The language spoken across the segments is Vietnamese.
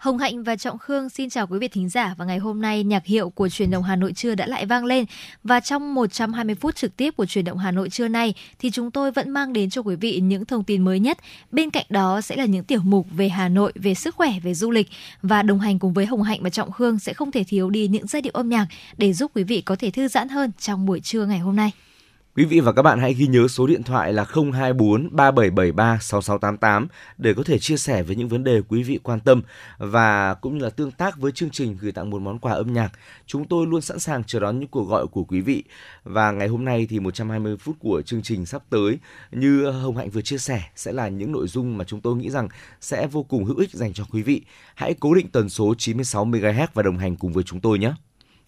Hồng Hạnh và Trọng Khương xin chào quý vị thính giả và ngày hôm nay nhạc hiệu của truyền động Hà Nội trưa đã lại vang lên và trong 120 phút trực tiếp của truyền động Hà Nội trưa nay thì chúng tôi vẫn mang đến cho quý vị những thông tin mới nhất. Bên cạnh đó sẽ là những tiểu mục về Hà Nội, về sức khỏe, về du lịch và đồng hành cùng với Hồng Hạnh và Trọng Khương sẽ không thể thiếu đi những giai điệu âm nhạc để giúp quý vị có thể thư giãn hơn trong buổi trưa ngày hôm nay. Quý vị và các bạn hãy ghi nhớ số điện thoại là 024 3773 6688 để có thể chia sẻ với những vấn đề quý vị quan tâm và cũng như là tương tác với chương trình gửi tặng một món quà âm nhạc. Chúng tôi luôn sẵn sàng chờ đón những cuộc gọi của quý vị. Và ngày hôm nay thì 120 phút của chương trình sắp tới, như Hồng Hạnh vừa chia sẻ, sẽ là những nội dung mà chúng tôi nghĩ rằng sẽ vô cùng hữu ích dành cho quý vị. Hãy cố định tần số 96 MHz và đồng hành cùng với chúng tôi nhé.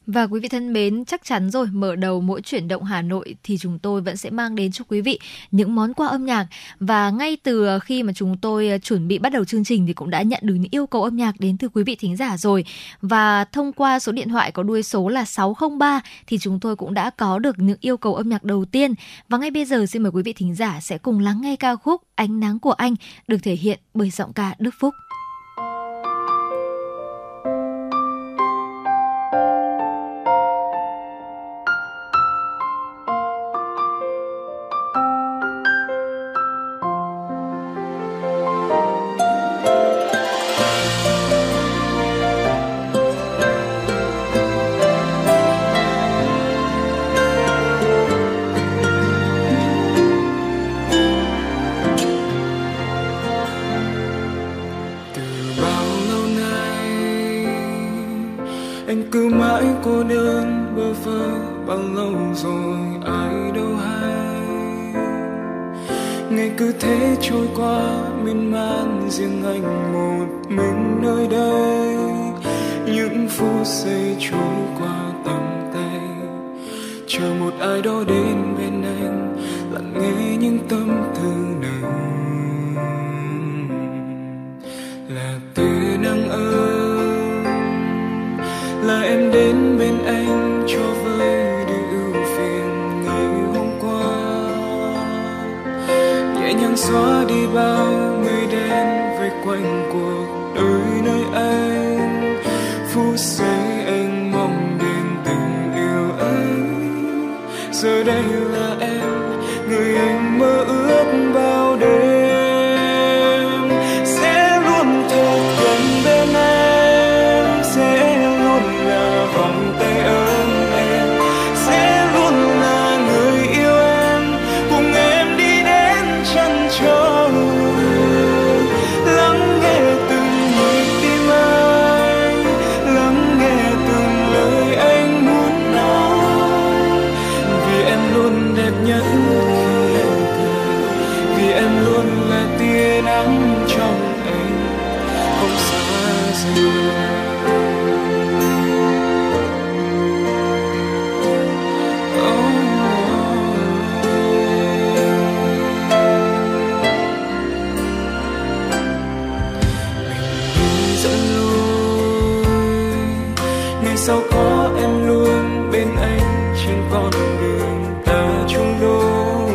Và quý vị thân mến, chắc chắn rồi, mở đầu mỗi chuyển động Hà Nội thì chúng tôi vẫn sẽ mang đến cho quý vị những món quà âm nhạc. Và ngay từ khi mà chúng tôi ờ, chuẩn bị bắt đầu chương trình thì cũng đã nhận được những yêu cầu âm nhạc đến từ quý vị thính giả rồi. Và thông qua số điện thoại có đuôi số là 603 thì chúng tôi cũng đã có được những yêu cầu âm nhạc đầu tiên. Và ngay bây giờ xin mời quý vị thính giả sẽ cùng lắng nghe ca khúc Ánh nắng của anh được thể hiện bởi giọng ca Đức Phúc. Dẫn lối. Ngày sau có em luôn bên anh trên con đường ta chung đôi.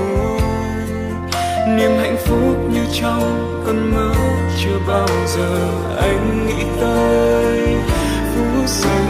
Niềm hạnh phúc như trong cơn mơ chưa bao giờ anh nghĩ tới. Phút giây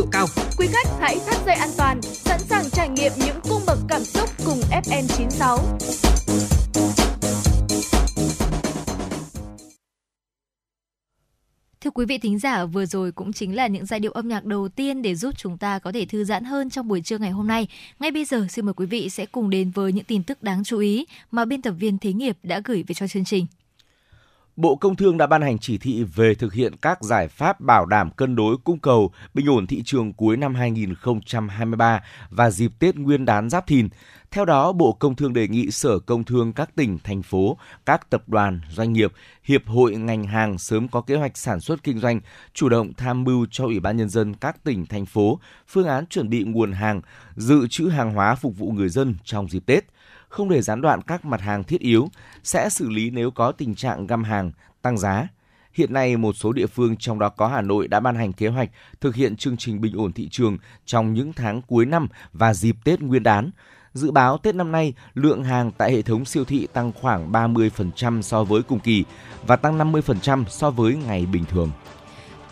độ cao. Quý khách hãy thắt dây an toàn, sẵn sàng trải nghiệm những cung bậc cảm xúc cùng FM 96. Thưa quý vị thính giả, vừa rồi cũng chính là những giai điệu âm nhạc đầu tiên để giúp chúng ta có thể thư giãn hơn trong buổi trưa ngày hôm nay. Ngay bây giờ xin mời quý vị sẽ cùng đến với những tin tức đáng chú ý mà biên tập viên Thế Nghiệp đã gửi về cho chương trình. Bộ Công Thương đã ban hành chỉ thị về thực hiện các giải pháp bảo đảm cân đối cung cầu, bình ổn thị trường cuối năm 2023 và dịp Tết Nguyên đán Giáp Thìn. Theo đó, Bộ Công Thương đề nghị Sở Công Thương các tỉnh, thành phố, các tập đoàn, doanh nghiệp, hiệp hội ngành hàng sớm có kế hoạch sản xuất kinh doanh, chủ động tham mưu cho Ủy ban nhân dân các tỉnh, thành phố phương án chuẩn bị nguồn hàng, dự trữ hàng hóa phục vụ người dân trong dịp Tết – không để gián đoạn các mặt hàng thiết yếu, sẽ xử lý nếu có tình trạng găm hàng, tăng giá. Hiện nay, một số địa phương trong đó có Hà Nội đã ban hành kế hoạch thực hiện chương trình bình ổn thị trường trong những tháng cuối năm và dịp Tết Nguyên đán. Dự báo Tết năm nay, lượng hàng tại hệ thống siêu thị tăng khoảng 30% so với cùng kỳ và tăng 50% so với ngày bình thường.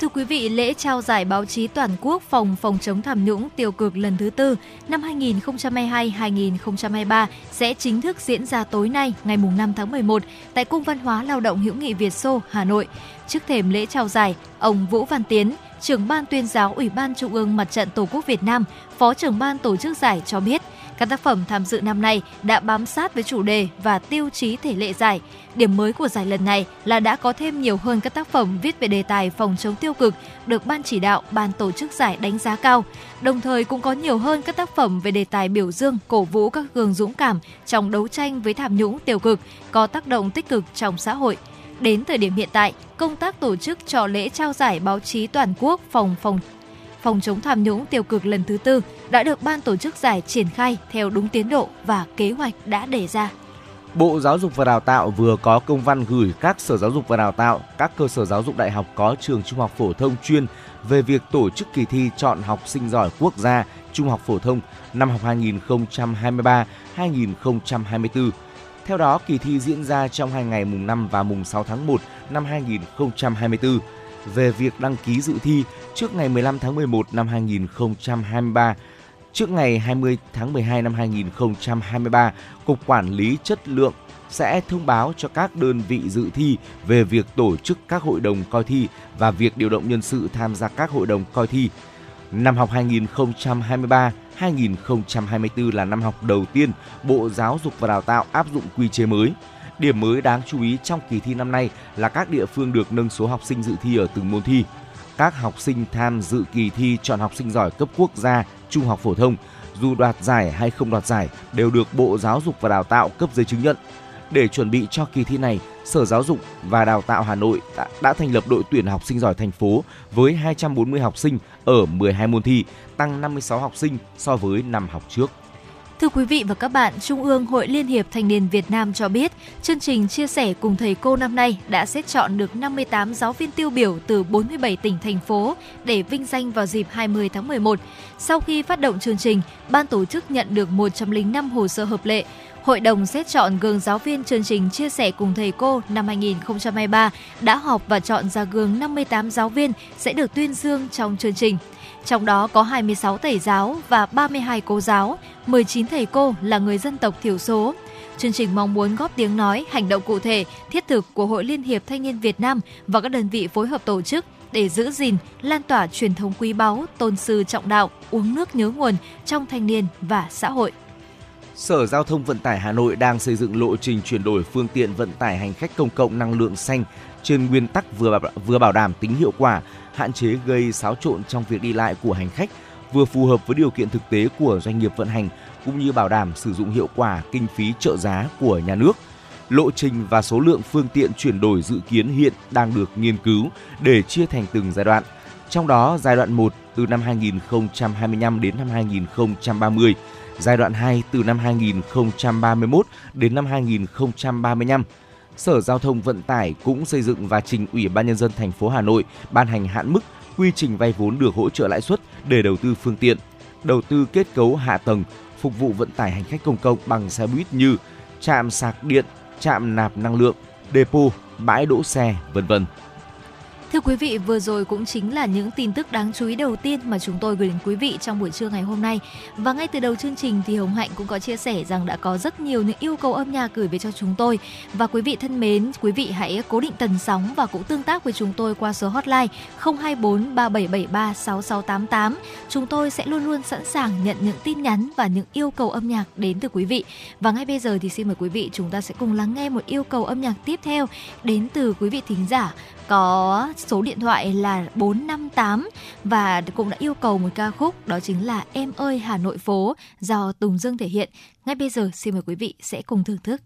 Thưa quý vị, lễ trao giải báo chí toàn quốc phòng phòng chống tham nhũng tiêu cực lần thứ tư năm 2022-2023 sẽ chính thức diễn ra tối nay ngày 5 tháng 11 tại Cung văn hóa lao động hữu nghị Việt Xô, Hà Nội. Trước thềm lễ trao giải, ông Vũ Văn Tiến, trưởng ban tuyên giáo Ủy ban Trung ương Mặt trận Tổ quốc Việt Nam, phó trưởng ban tổ chức giải cho biết – các tác phẩm tham dự năm nay đã bám sát với chủ đề và tiêu chí thể lệ giải. Điểm mới của giải lần này là đã có thêm nhiều hơn các tác phẩm viết về đề tài phòng chống tiêu cực được ban chỉ đạo, ban tổ chức giải đánh giá cao. Đồng thời cũng có nhiều hơn các tác phẩm về đề tài biểu dương, cổ vũ các gương dũng cảm trong đấu tranh với tham nhũng tiêu cực, có tác động tích cực trong xã hội. Đến thời điểm hiện tại, công tác tổ chức cho lễ trao giải báo chí toàn quốc phòng phòng phòng chống tham nhũng tiêu cực lần thứ tư đã được ban tổ chức giải triển khai theo đúng tiến độ và kế hoạch đã đề ra. Bộ Giáo dục và Đào tạo vừa có công văn gửi các sở giáo dục và đào tạo, các cơ sở giáo dục đại học có trường trung học phổ thông chuyên về việc tổ chức kỳ thi chọn học sinh giỏi quốc gia trung học phổ thông năm học 2023-2024. Theo đó, kỳ thi diễn ra trong hai ngày mùng 5 và mùng 6 tháng 1 năm 2024 về việc đăng ký dự thi trước ngày 15 tháng 11 năm 2023. Trước ngày 20 tháng 12 năm 2023, Cục Quản lý Chất lượng sẽ thông báo cho các đơn vị dự thi về việc tổ chức các hội đồng coi thi và việc điều động nhân sự tham gia các hội đồng coi thi. Năm học 2023-2024 là năm học đầu tiên Bộ Giáo dục và Đào tạo áp dụng quy chế mới. Điểm mới đáng chú ý trong kỳ thi năm nay là các địa phương được nâng số học sinh dự thi ở từng môn thi. Các học sinh tham dự kỳ thi chọn học sinh giỏi cấp quốc gia, trung học phổ thông, dù đoạt giải hay không đoạt giải đều được Bộ Giáo dục và Đào tạo cấp giấy chứng nhận. Để chuẩn bị cho kỳ thi này, Sở Giáo dục và Đào tạo Hà Nội đã, đã thành lập đội tuyển học sinh giỏi thành phố với 240 học sinh ở 12 môn thi, tăng 56 học sinh so với năm học trước. Thưa quý vị và các bạn, Trung ương Hội Liên hiệp Thanh niên Việt Nam cho biết, chương trình chia sẻ cùng thầy cô năm nay đã xét chọn được 58 giáo viên tiêu biểu từ 47 tỉnh thành phố để vinh danh vào dịp 20 tháng 11. Sau khi phát động chương trình, ban tổ chức nhận được 105 hồ sơ hợp lệ. Hội đồng xét chọn gương giáo viên chương trình chia sẻ cùng thầy cô năm 2023 đã họp và chọn ra gương 58 giáo viên sẽ được tuyên dương trong chương trình. Trong đó có 26 thầy giáo và 32 cô giáo, 19 thầy cô là người dân tộc thiểu số. Chương trình mong muốn góp tiếng nói, hành động cụ thể, thiết thực của Hội Liên hiệp Thanh niên Việt Nam và các đơn vị phối hợp tổ chức để giữ gìn, lan tỏa truyền thống quý báu, tôn sư trọng đạo, uống nước nhớ nguồn trong thanh niên và xã hội. Sở Giao thông Vận tải Hà Nội đang xây dựng lộ trình chuyển đổi phương tiện vận tải hành khách công cộng năng lượng xanh trên nguyên tắc vừa vừa bảo đảm tính hiệu quả, hạn chế gây xáo trộn trong việc đi lại của hành khách, vừa phù hợp với điều kiện thực tế của doanh nghiệp vận hành cũng như bảo đảm sử dụng hiệu quả kinh phí trợ giá của nhà nước. Lộ trình và số lượng phương tiện chuyển đổi dự kiến hiện đang được nghiên cứu để chia thành từng giai đoạn. Trong đó, giai đoạn 1 từ năm 2025 đến năm 2030, giai đoạn 2 từ năm 2031 đến năm 2035 Sở Giao thông Vận tải cũng xây dựng và trình Ủy ban nhân dân thành phố Hà Nội ban hành hạn mức quy trình vay vốn được hỗ trợ lãi suất để đầu tư phương tiện, đầu tư kết cấu hạ tầng phục vụ vận tải hành khách công cộng bằng xe buýt như trạm sạc điện, trạm nạp năng lượng, depot, bãi đỗ xe, vân vân. Thưa quý vị, vừa rồi cũng chính là những tin tức đáng chú ý đầu tiên mà chúng tôi gửi đến quý vị trong buổi trưa ngày hôm nay. Và ngay từ đầu chương trình thì Hồng Hạnh cũng có chia sẻ rằng đã có rất nhiều những yêu cầu âm nhạc gửi về cho chúng tôi. Và quý vị thân mến, quý vị hãy cố định tần sóng và cũng tương tác với chúng tôi qua số hotline 024 3773 6688. Chúng tôi sẽ luôn luôn sẵn sàng nhận những tin nhắn và những yêu cầu âm nhạc đến từ quý vị. Và ngay bây giờ thì xin mời quý vị chúng ta sẽ cùng lắng nghe một yêu cầu âm nhạc tiếp theo đến từ quý vị thính giả có số điện thoại là 458 và cũng đã yêu cầu một ca khúc, đó chính là Em ơi Hà Nội phố do Tùng Dương thể hiện. Ngay bây giờ, xin mời quý vị sẽ cùng thưởng thức.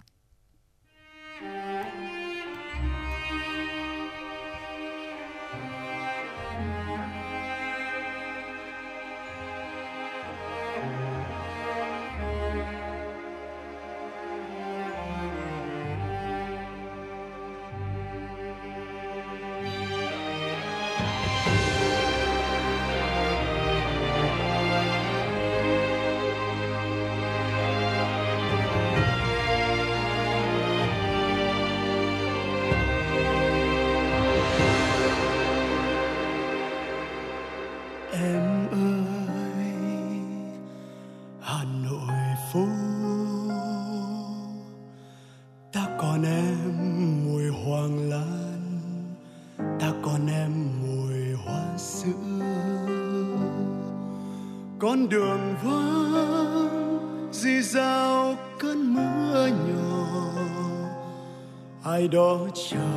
Đó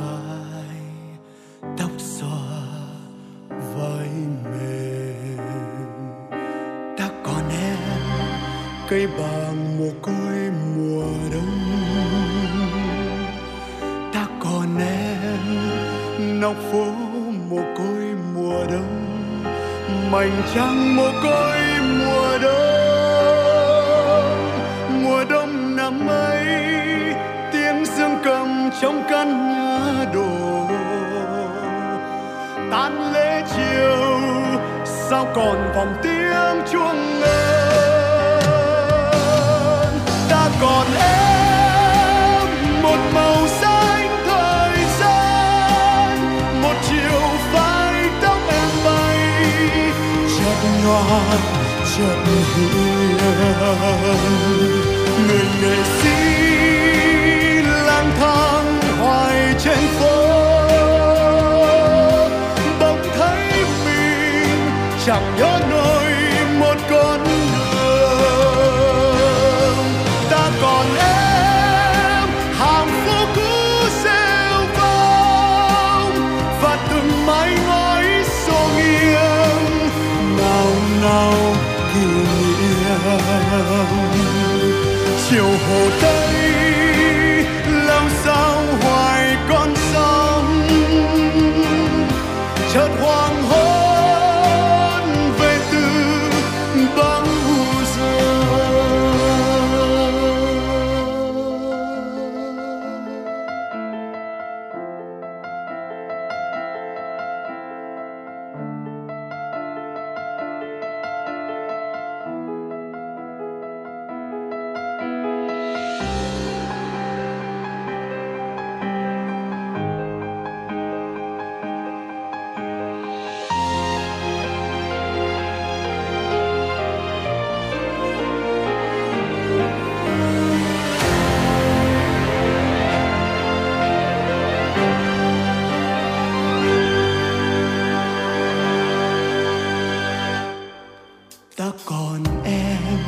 em,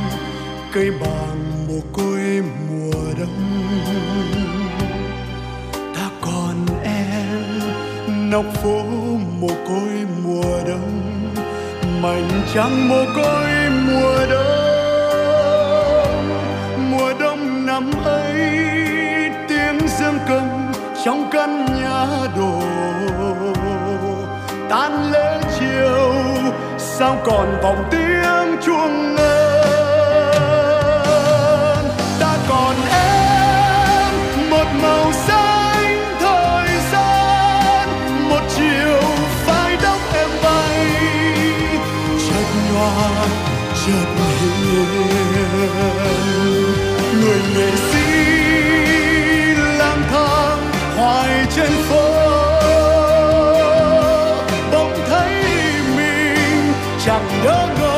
cây bàng mồ côi mùa đông. Ta còn em, nóc phố mồ côi mùa đông, mảnh trăng mồ côi mùa đông. Mùa đông năm ấy, tiếng dương cầm trong căn nhà đổ. Tan lễ chiều sao còn vòng tiếng chuông ngân? Ta còn em, một màu xanh thời gian, một chiều phai tóc em bay. Chợt nhòa, chợt hiền, người nghệ sĩ lang thang hoài trên phố. Đỡ ngồi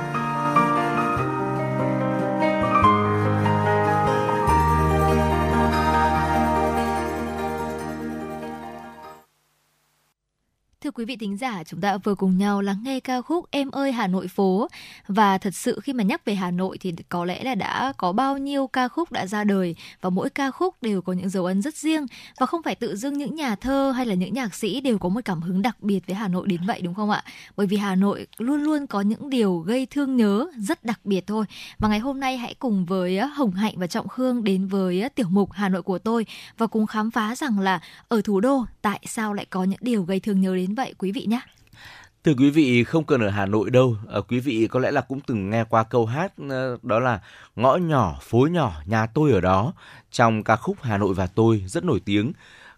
quý vị thính giả, chúng ta vừa cùng nhau lắng nghe ca khúc Em ơi Hà Nội phố và thật sự khi mà nhắc về Hà Nội thì có lẽ là đã có bao nhiêu ca khúc đã ra đời và mỗi ca khúc đều có những dấu ấn rất riêng và không phải tự dưng những nhà thơ hay là những nhạc sĩ đều có một cảm hứng đặc biệt với Hà Nội đến vậy đúng không ạ? Bởi vì Hà Nội luôn luôn có những điều gây thương nhớ rất đặc biệt thôi. Và ngày hôm nay hãy cùng với Hồng Hạnh và Trọng Khương đến với tiểu mục Hà Nội của tôi và cùng khám phá rằng là ở thủ đô tại sao lại có những điều gây thương nhớ đến vậy quý vị nhé. Thưa quý vị, không cần ở Hà Nội đâu, à, quý vị có lẽ là cũng từng nghe qua câu hát ờ, đó là ngõ nhỏ, phố nhỏ, nhà tôi ở đó trong ca khúc Hà Nội và tôi rất nổi tiếng.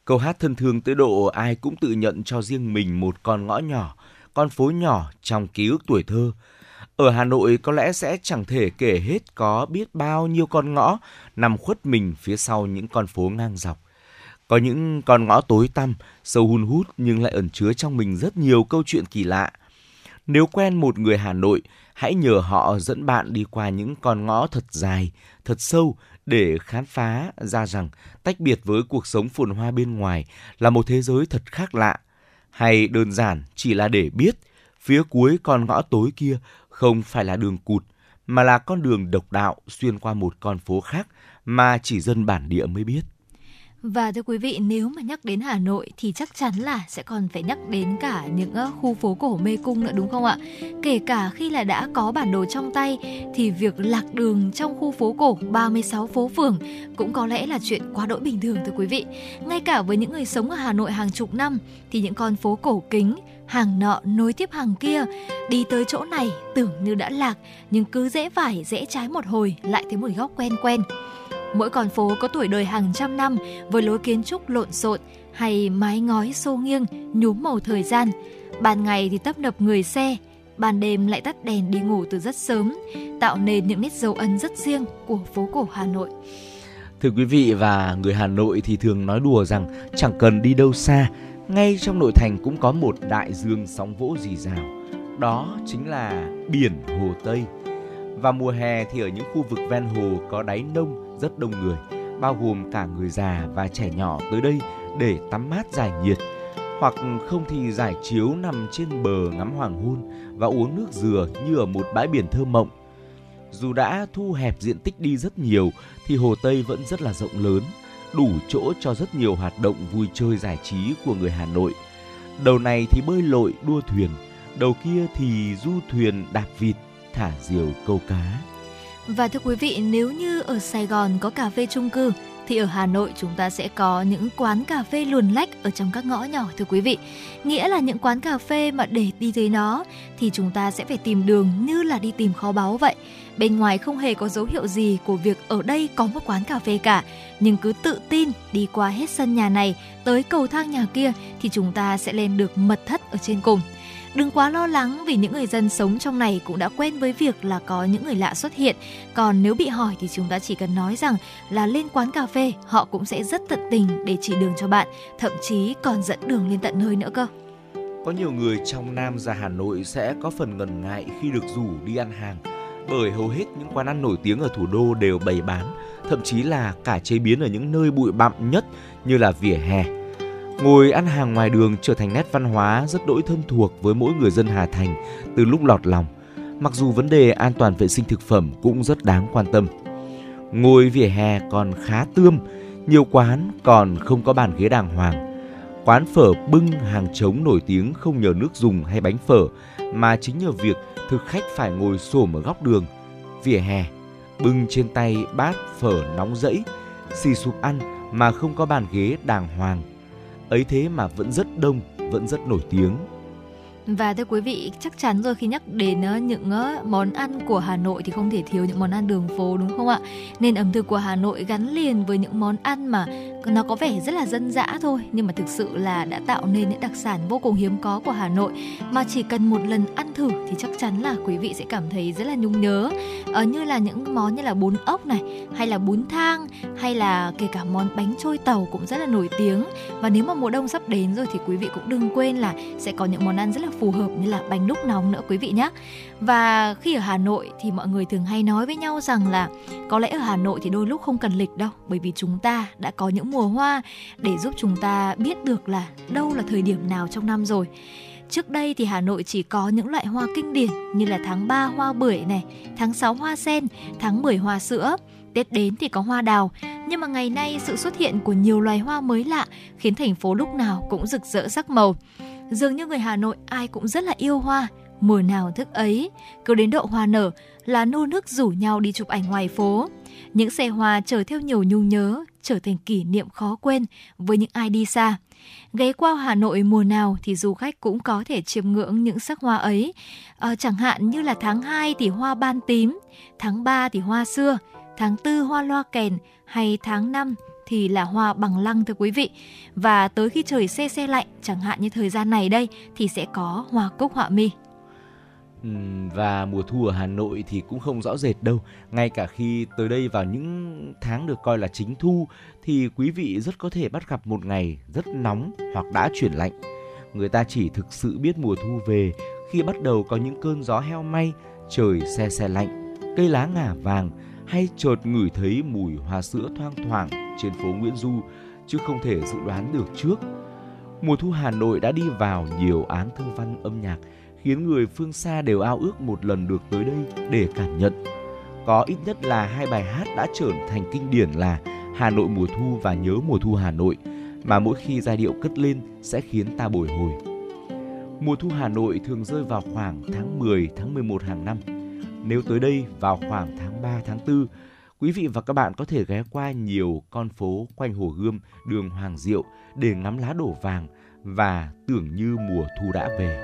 Câu hát thân thương tới độ ai cũng tự nhận cho riêng mình một con ngõ nhỏ, con phố nhỏ trong ký ức tuổi thơ. Ở Hà Nội có lẽ sẽ chẳng thể kể hết có biết bao nhiêu con ngõ nằm khuất mình phía sau những con phố ngang dọc. Có những con ngõ tối tăm, sâu hun hút nhưng lại ẩn chứa trong mình rất nhiều câu chuyện kỳ lạ. Nếu quen một người Hà Nội, hãy nhờ họ dẫn bạn đi qua những con ngõ thật dài, thật sâu để khám phá ra rằng tách biệt với cuộc sống phồn hoa bên ngoài là một thế giới thật khác lạ. Hay đơn giản chỉ là để biết phía cuối con ngõ tối kia không phải là đường cụt mà là con đường độc đạo xuyên qua một con phố khác mà chỉ dân bản địa mới biết. Và thưa quý vị, nếu mà nhắc đến Hà Nội thì chắc chắn là sẽ còn phải nhắc đến cả những khu phố cổ mê cung nữa đúng không ạ? Kể cả khi là đã có bản đồ trong tay thì việc lạc đường trong khu phố cổ 36 phố phường cũng có lẽ là chuyện quá đỗi bình thường thưa quý vị. Ngay cả với những người sống ở Hà Nội hàng chục năm thì những con phố cổ kính hàng nọ nối tiếp hàng kia đi tới chỗ này tưởng như đã lạc nhưng cứ dễ phải dễ trái một hồi lại thấy một góc quen quen Mỗi con phố có tuổi đời hàng trăm năm với lối kiến trúc lộn xộn hay mái ngói xô nghiêng nhúm màu thời gian. Ban ngày thì tấp nập người xe, ban đêm lại tắt đèn đi ngủ từ rất sớm, tạo nên những nét dấu ấn rất riêng của phố cổ Hà Nội. Thưa quý vị và người Hà Nội thì thường nói đùa rằng chẳng cần đi đâu xa, ngay trong nội thành cũng có một đại dương sóng vỗ rì rào. Đó chính là biển Hồ Tây. Và mùa hè thì ở những khu vực ven hồ có đáy nông rất đông người, bao gồm cả người già và trẻ nhỏ tới đây để tắm mát giải nhiệt. Hoặc không thì giải chiếu nằm trên bờ ngắm hoàng hôn và uống nước dừa như ở một bãi biển thơ mộng. Dù đã thu hẹp diện tích đi rất nhiều thì Hồ Tây vẫn rất là rộng lớn, đủ chỗ cho rất nhiều hoạt động vui chơi giải trí của người Hà Nội. Đầu này thì bơi lội, đua thuyền, đầu kia thì du thuyền đạp vịt thả diều câu cá. Và thưa quý vị, nếu như ở Sài Gòn có cà phê chung cư thì ở Hà Nội chúng ta sẽ có những quán cà phê luồn lách ở trong các ngõ nhỏ thưa quý vị. Nghĩa là những quán cà phê mà để đi tới nó thì chúng ta sẽ phải tìm đường như là đi tìm kho báu vậy. Bên ngoài không hề có dấu hiệu gì của việc ở đây có một quán cà phê cả, nhưng cứ tự tin đi qua hết sân nhà này tới cầu thang nhà kia thì chúng ta sẽ lên được mật thất ở trên cùng. Đừng quá lo lắng vì những người dân sống trong này cũng đã quen với việc là có những người lạ xuất hiện. Còn nếu bị hỏi thì chúng ta chỉ cần nói rằng là lên quán cà phê, họ cũng sẽ rất tận tình để chỉ đường cho bạn, thậm chí còn dẫn đường lên tận nơi nữa cơ. Có nhiều người trong Nam ra Hà Nội sẽ có phần ngần ngại khi được rủ đi ăn hàng bởi hầu hết những quán ăn nổi tiếng ở thủ đô đều bày bán, thậm chí là cả chế biến ở những nơi bụi bặm nhất như là vỉa hè Ngồi ăn hàng ngoài đường trở thành nét văn hóa rất đỗi thân thuộc với mỗi người dân Hà Thành từ lúc lọt lòng. Mặc dù vấn đề an toàn vệ sinh thực phẩm cũng rất đáng quan tâm. Ngồi vỉa hè còn khá tươm, nhiều quán còn không có bàn ghế đàng hoàng. Quán phở bưng hàng trống nổi tiếng không nhờ nước dùng hay bánh phở mà chính nhờ việc thực khách phải ngồi xổm ở góc đường, vỉa hè, bưng trên tay bát phở nóng rẫy, xì sụp ăn mà không có bàn ghế đàng hoàng ấy thế mà vẫn rất đông, vẫn rất nổi tiếng. Và thưa quý vị, chắc chắn rồi khi nhắc đến ờ, những ờ, món ăn của Hà Nội thì không thể thiếu những món ăn đường phố đúng không ạ? Nên ẩm thực của Hà Nội gắn liền với những món ăn mà nó có vẻ rất là dân dã thôi nhưng mà thực sự là đã tạo nên những đặc sản vô cùng hiếm có của Hà Nội. Mà chỉ cần một lần ăn thử thì chắc chắn là quý vị sẽ cảm thấy rất là nhung nhớ. Ờ, như là những món như là bún ốc này hay là bún thang hay là kể cả món bánh trôi tàu cũng rất là nổi tiếng. Và nếu mà mùa đông sắp đến rồi thì quý vị cũng đừng quên là sẽ có những món ăn rất là phù hợp như là bánh đúc nóng nữa quý vị nhé và khi ở Hà Nội thì mọi người thường hay nói với nhau rằng là có lẽ ở Hà Nội thì đôi lúc không cần lịch đâu bởi vì chúng ta đã có những mùa hoa để giúp chúng ta biết được là đâu là thời điểm nào trong năm rồi. Trước đây thì Hà Nội chỉ có những loại hoa kinh điển như là tháng 3 hoa bưởi này, tháng 6 hoa sen, tháng 10 hoa sữa. Tết đến thì có hoa đào, nhưng mà ngày nay sự xuất hiện của nhiều loài hoa mới lạ khiến thành phố lúc nào cũng rực rỡ sắc màu. Dường như người Hà Nội ai cũng rất là yêu hoa, mùa nào thức ấy, cứ đến độ hoa nở là nô nước rủ nhau đi chụp ảnh ngoài phố. Những xe hoa chở theo nhiều nhung nhớ, trở thành kỷ niệm khó quên với những ai đi xa. Ghé qua Hà Nội mùa nào thì du khách cũng có thể chiêm ngưỡng những sắc hoa ấy. À, chẳng hạn như là tháng 2 thì hoa ban tím, tháng 3 thì hoa xưa, tháng 4 hoa loa kèn hay tháng 5 thì là hoa bằng lăng thưa quý vị. Và tới khi trời se se lạnh, chẳng hạn như thời gian này đây thì sẽ có hoa cúc họa mi và mùa thu ở Hà Nội thì cũng không rõ rệt đâu. Ngay cả khi tới đây vào những tháng được coi là chính thu thì quý vị rất có thể bắt gặp một ngày rất nóng hoặc đã chuyển lạnh. Người ta chỉ thực sự biết mùa thu về khi bắt đầu có những cơn gió heo may, trời xe xe lạnh, cây lá ngả vàng hay chợt ngửi thấy mùi hoa sữa thoang thoảng trên phố Nguyễn Du chứ không thể dự đoán được trước. Mùa thu Hà Nội đã đi vào nhiều án thơ văn âm nhạc khiến người phương xa đều ao ước một lần được tới đây để cảm nhận. Có ít nhất là hai bài hát đã trở thành kinh điển là Hà Nội mùa thu và Nhớ mùa thu Hà Nội mà mỗi khi giai điệu cất lên sẽ khiến ta bồi hồi. Mùa thu Hà Nội thường rơi vào khoảng tháng 10, tháng 11 hàng năm. Nếu tới đây vào khoảng tháng 3, tháng 4, quý vị và các bạn có thể ghé qua nhiều con phố quanh Hồ Gươm, đường Hoàng Diệu để ngắm lá đổ vàng và tưởng như mùa thu đã về.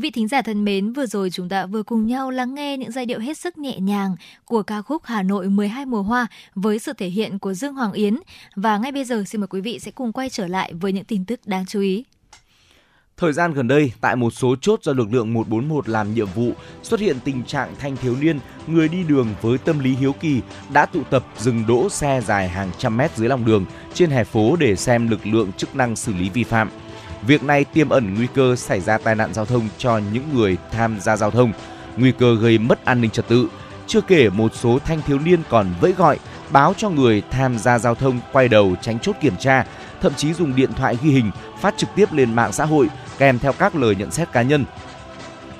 Quý vị thính giả thân mến, vừa rồi chúng ta vừa cùng nhau lắng nghe những giai điệu hết sức nhẹ nhàng của ca khúc Hà Nội 12 mùa hoa với sự thể hiện của Dương Hoàng Yến. Và ngay bây giờ xin mời quý vị sẽ cùng quay trở lại với những tin tức đáng chú ý. Thời gian gần đây, tại một số chốt do lực lượng 141 làm nhiệm vụ, xuất hiện tình trạng thanh thiếu niên, người đi đường với tâm lý hiếu kỳ đã tụ tập dừng đỗ xe dài hàng trăm mét dưới lòng đường trên hè phố để xem lực lượng chức năng xử lý vi phạm. Việc này tiềm ẩn nguy cơ xảy ra tai nạn giao thông cho những người tham gia giao thông, nguy cơ gây mất an ninh trật tự. Chưa kể một số thanh thiếu niên còn vẫy gọi, báo cho người tham gia giao thông quay đầu tránh chốt kiểm tra, thậm chí dùng điện thoại ghi hình phát trực tiếp lên mạng xã hội kèm theo các lời nhận xét cá nhân.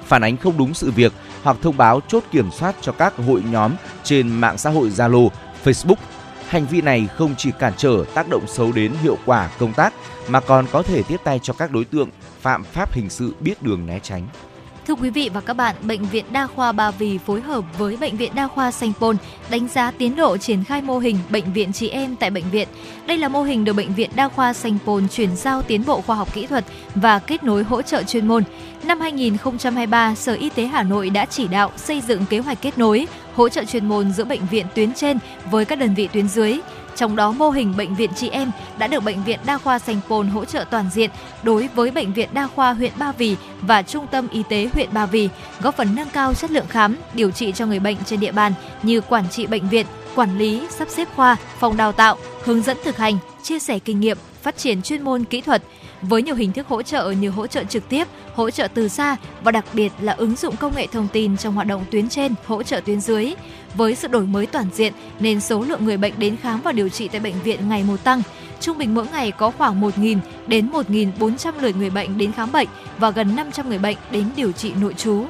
Phản ánh không đúng sự việc hoặc thông báo chốt kiểm soát cho các hội nhóm trên mạng xã hội Zalo, Facebook. Hành vi này không chỉ cản trở tác động xấu đến hiệu quả công tác mà còn có thể tiếp tay cho các đối tượng phạm pháp hình sự biết đường né tránh. Thưa quý vị và các bạn, Bệnh viện Đa khoa Ba Vì phối hợp với Bệnh viện Đa khoa Sanh Pôn đánh giá tiến độ triển khai mô hình Bệnh viện chị em tại bệnh viện. Đây là mô hình được Bệnh viện Đa khoa Sanh Pôn chuyển giao tiến bộ khoa học kỹ thuật và kết nối hỗ trợ chuyên môn. Năm 2023, Sở Y tế Hà Nội đã chỉ đạo xây dựng kế hoạch kết nối, hỗ trợ chuyên môn giữa bệnh viện tuyến trên với các đơn vị tuyến dưới. Trong đó mô hình bệnh viện chị em đã được bệnh viện Đa khoa Sanh Pôn hỗ trợ toàn diện đối với bệnh viện Đa khoa huyện Ba Vì và Trung tâm Y tế huyện Ba Vì, góp phần nâng cao chất lượng khám, điều trị cho người bệnh trên địa bàn như quản trị bệnh viện, quản lý, sắp xếp khoa, phòng đào tạo, hướng dẫn thực hành, chia sẻ kinh nghiệm, phát triển chuyên môn kỹ thuật với nhiều hình thức hỗ trợ như hỗ trợ trực tiếp, hỗ trợ từ xa và đặc biệt là ứng dụng công nghệ thông tin trong hoạt động tuyến trên, hỗ trợ tuyến dưới. Với sự đổi mới toàn diện nên số lượng người bệnh đến khám và điều trị tại bệnh viện ngày một tăng. Trung bình mỗi ngày có khoảng 1.000 đến 1.400 lượt người bệnh đến khám bệnh và gần 500 người bệnh đến điều trị nội trú.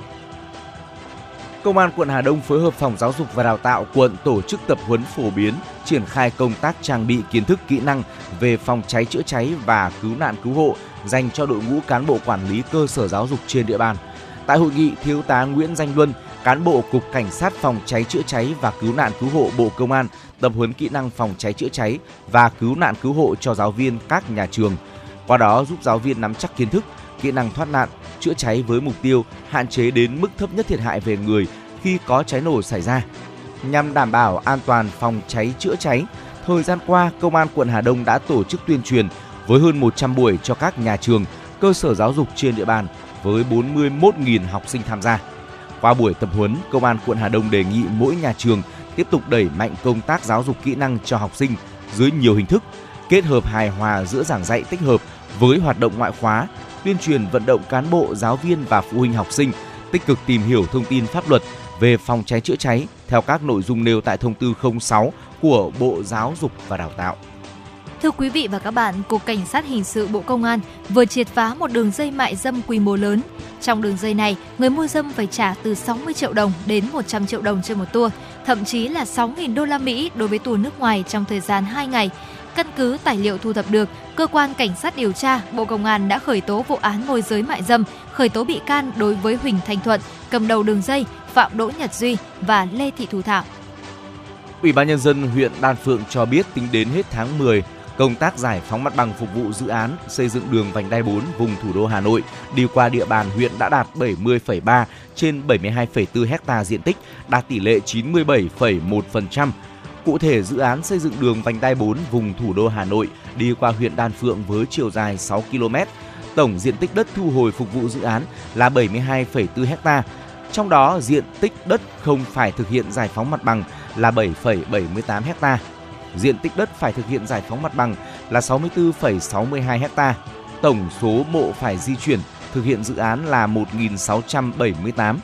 Công an quận Hà Đông phối hợp phòng giáo dục và đào tạo quận tổ chức tập huấn phổ biến, triển khai công tác trang bị kiến thức kỹ năng về phòng cháy chữa cháy và cứu nạn cứu hộ dành cho đội ngũ cán bộ quản lý cơ sở giáo dục trên địa bàn. Tại hội nghị, Thiếu tá Nguyễn Danh Luân, cán bộ Cục Cảnh sát phòng cháy chữa cháy và cứu nạn cứu hộ Bộ Công an tập huấn kỹ năng phòng cháy chữa cháy và cứu nạn cứu hộ cho giáo viên các nhà trường. Qua đó giúp giáo viên nắm chắc kiến thức, kỹ năng thoát nạn, chữa cháy với mục tiêu hạn chế đến mức thấp nhất thiệt hại về người khi có cháy nổ xảy ra. Nhằm đảm bảo an toàn phòng cháy chữa cháy, thời gian qua, Công an quận Hà Đông đã tổ chức tuyên truyền với hơn 100 buổi cho các nhà trường, cơ sở giáo dục trên địa bàn với 41.000 học sinh tham gia. Qua buổi tập huấn, Công an quận Hà Đông đề nghị mỗi nhà trường tiếp tục đẩy mạnh công tác giáo dục kỹ năng cho học sinh dưới nhiều hình thức, kết hợp hài hòa giữa giảng dạy tích hợp với hoạt động ngoại khóa, tuyên truyền vận động cán bộ, giáo viên và phụ huynh học sinh tích cực tìm hiểu thông tin pháp luật về phòng cháy chữa cháy theo các nội dung nêu tại thông tư 06 của Bộ Giáo dục và Đào tạo. Thưa quý vị và các bạn, Cục Cảnh sát Hình sự Bộ Công an vừa triệt phá một đường dây mại dâm quy mô lớn. Trong đường dây này, người mua dâm phải trả từ 60 triệu đồng đến 100 triệu đồng trên một tour, thậm chí là 6.000 đô la Mỹ đối với tour nước ngoài trong thời gian 2 ngày. Căn cứ tài liệu thu thập được, cơ quan cảnh sát điều tra Bộ Công an đã khởi tố vụ án môi giới mại dâm, khởi tố bị can đối với Huỳnh Thanh Thuận, cầm đầu đường dây, Phạm Đỗ Nhật Duy và Lê Thị Thu Thảo. Ủy ban nhân dân huyện Đan Phượng cho biết tính đến hết tháng 10, công tác giải phóng mặt bằng phục vụ dự án xây dựng đường vành đai 4 vùng thủ đô Hà Nội đi qua địa bàn huyện đã đạt 70,3 trên 72,4 hecta diện tích, đạt tỷ lệ 97,1%. Cụ thể, dự án xây dựng đường vành đai 4 vùng thủ đô Hà Nội đi qua huyện Đan Phượng với chiều dài 6 km. Tổng diện tích đất thu hồi phục vụ dự án là 72,4 ha, Trong đó, diện tích đất không phải thực hiện giải phóng mặt bằng là 7,78 ha, Diện tích đất phải thực hiện giải phóng mặt bằng là 64,62 ha, Tổng số bộ phải di chuyển thực hiện dự án là 1.678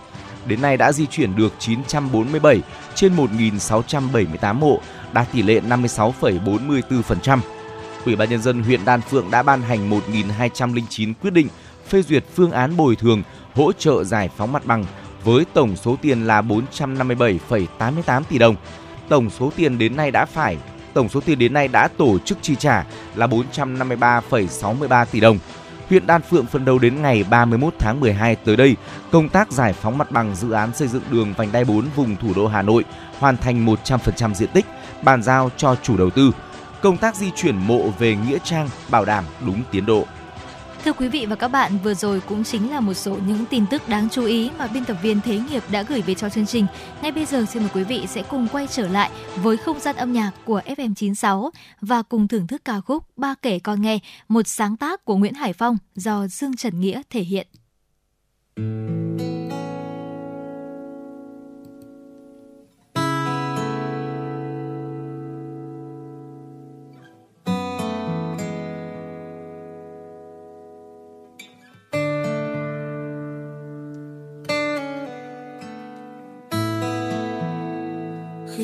đến nay đã di chuyển được 947 trên 1.678 mộ, đạt tỷ lệ 56,44%. Ủy ban nhân dân huyện Đan Phượng đã ban hành 1.209 quyết định phê duyệt phương án bồi thường hỗ trợ giải phóng mặt bằng với tổng số tiền là 457,88 tỷ đồng. Tổng số tiền đến nay đã phải tổng số tiền đến nay đã tổ chức chi trả là 453,63 tỷ đồng. Huyện Đan Phượng phân đấu đến ngày 31 tháng 12 tới đây, công tác giải phóng mặt bằng dự án xây dựng đường vành đai 4 vùng thủ đô Hà Nội hoàn thành 100% diện tích, bàn giao cho chủ đầu tư. Công tác di chuyển mộ về nghĩa trang bảo đảm đúng tiến độ. Thưa quý vị và các bạn, vừa rồi cũng chính là một số những tin tức đáng chú ý mà biên tập viên Thế Nghiệp đã gửi về cho chương trình. Ngay bây giờ xin mời quý vị sẽ cùng quay trở lại với không gian âm nhạc của FM96 và cùng thưởng thức ca khúc Ba kể con nghe, một sáng tác của Nguyễn Hải Phong do Dương Trần Nghĩa thể hiện.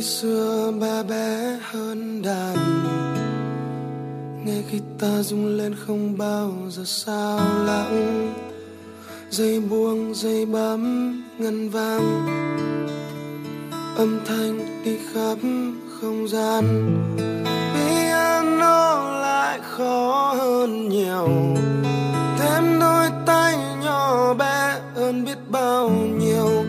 Khi xưa ba bé hơn đàn. Nghe ta rung lên không bao giờ sao lãng. Dây buông dây bấm ngân vang. Âm thanh đi khắp không gian. Piano lại khó hơn nhiều. Thêm đôi tay nhỏ bé hơn biết bao nhiêu.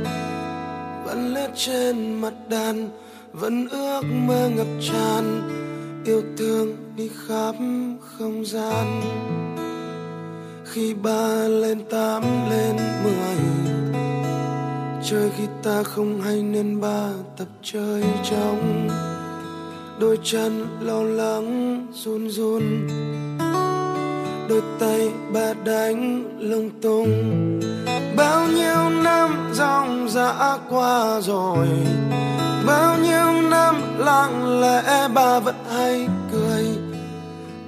Vẫn lướt trên mặt đàn vẫn ước mơ ngập tràn, yêu thương đi khắp không gian. Khi ba lên tám lên mười, chơi khi ta không hay nên ba tập chơi trong đôi chân lo lắng, run run. Đôi tay ba đánh lung tung. Bao nhiêu năm dòng dã qua rồi bao nhiêu năm lặng lẽ bà vẫn hay cười.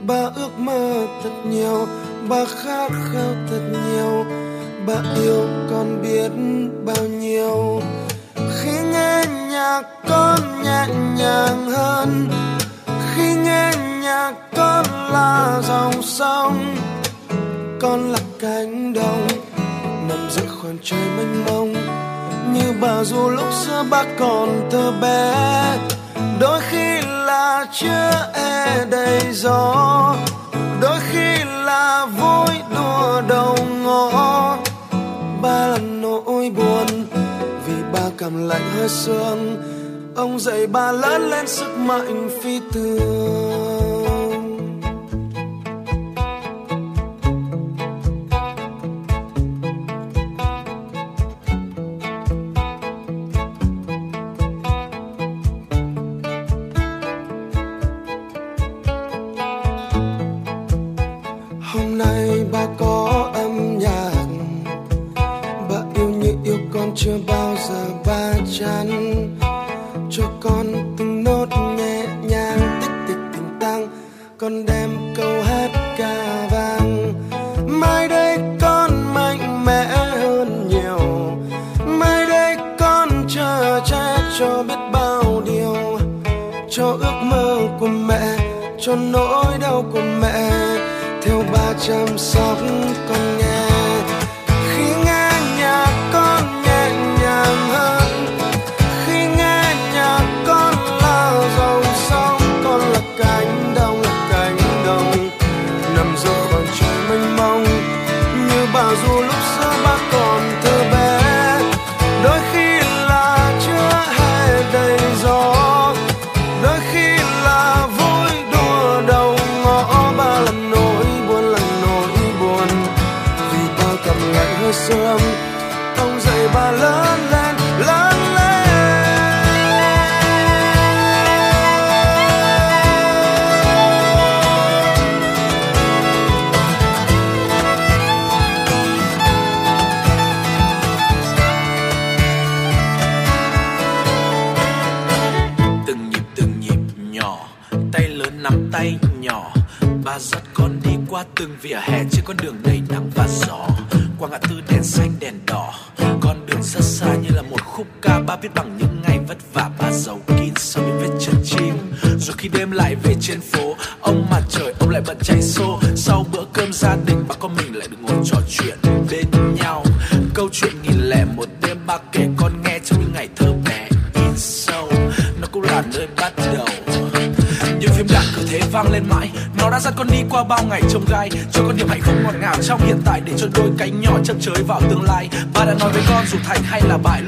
Bà ước mơ thật nhiều, bà khát khao thật nhiều. Bà yêu con biết bao nhiêu. Khi nghe nhạc con nhẹ nhàng hơn. Khi nghe nhạc con là dòng sông. Con là cánh đồng, nằm giữa khoảng trời mênh mông như bà dù lúc xưa bác còn thơ bé. Đôi khi là chưa e đầy gió. Đôi khi là vui đùa đầu ngõ. Ba là nỗi buồn vì ba cảm lạnh hơi sương. Ông dạy ba lớn lên sức mạnh phi thường.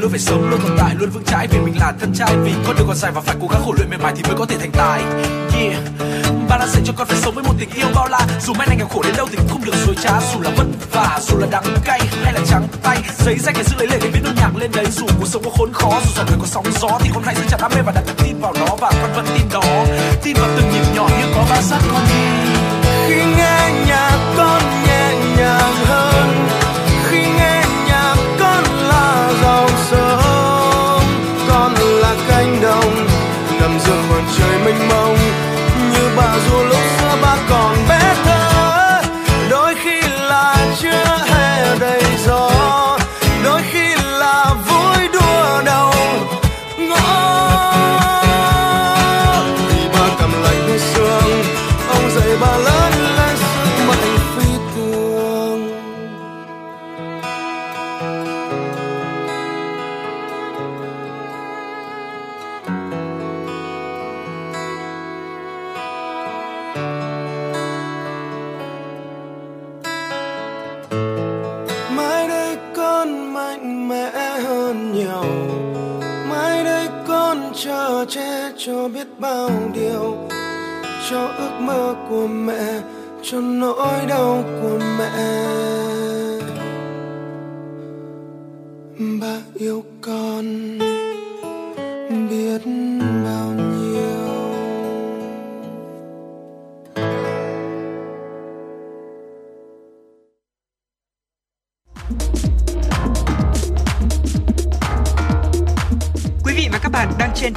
Luôn phải sống luôn tồn tại luôn vững chãi vì mình là thân trai. Vì con đường còn dài và phải cố gắng khổ luyện mệt mài thì mới có thể thành tài. Yeah. Ba đã dạy cho con phải sống với một tình yêu bao la. Dù mai này nghèo khổ đến đâu thì cũng không được dối trá. Dù là vất vả, dù là đắng cay hay là trắng tay. Giấy danh để giữ lấy lệ để viết nốt nhạc lên đấy. Dù cuộc sống có khốn khó, dù dòng người có sóng gió thì con hãy giữ chặt đam mê và đặt niềm tin vào nó. Và con vẫn tin đó. Tin vào từng nhịp nhỏ như có ba sát con đi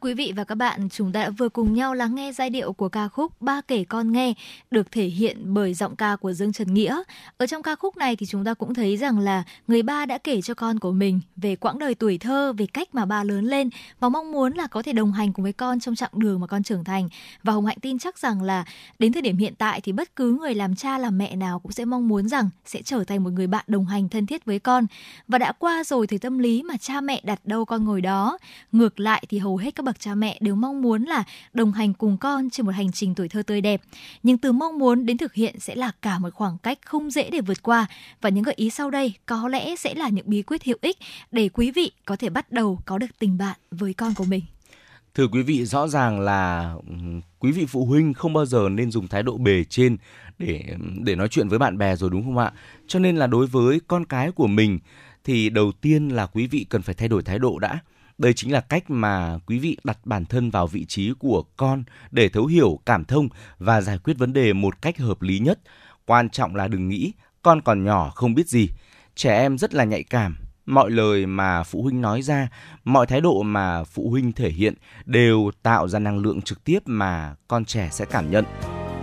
Quý vị và các bạn, chúng ta đã vừa cùng nhau lắng nghe giai điệu của ca khúc Ba kể con nghe được thể hiện bởi giọng ca của Dương Trần Nghĩa. Ở trong ca khúc này thì chúng ta cũng thấy rằng là người ba đã kể cho con của mình về quãng đời tuổi thơ, về cách mà ba lớn lên và mong muốn là có thể đồng hành cùng với con trong chặng đường mà con trưởng thành. Và Hồng Hạnh tin chắc rằng là đến thời điểm hiện tại thì bất cứ người làm cha làm mẹ nào cũng sẽ mong muốn rằng sẽ trở thành một người bạn đồng hành thân thiết với con. Và đã qua rồi thì tâm lý mà cha mẹ đặt đâu con ngồi đó. Ngược lại thì hầu hết các bậc cha mẹ đều mong muốn là đồng hành cùng con trên một hành trình tuổi thơ tươi đẹp. Nhưng từ mong muốn đến thực hiện sẽ là cả một khoảng cách không dễ để vượt qua và những gợi ý sau đây có lẽ sẽ là những bí quyết hữu ích để quý vị có thể bắt đầu có được tình bạn với con của mình. Thưa quý vị, rõ ràng là quý vị phụ huynh không bao giờ nên dùng thái độ bề trên để để nói chuyện với bạn bè rồi đúng không ạ? Cho nên là đối với con cái của mình thì đầu tiên là quý vị cần phải thay đổi thái độ đã đây chính là cách mà quý vị đặt bản thân vào vị trí của con để thấu hiểu, cảm thông và giải quyết vấn đề một cách hợp lý nhất. Quan trọng là đừng nghĩ con còn nhỏ không biết gì. Trẻ em rất là nhạy cảm, mọi lời mà phụ huynh nói ra, mọi thái độ mà phụ huynh thể hiện đều tạo ra năng lượng trực tiếp mà con trẻ sẽ cảm nhận.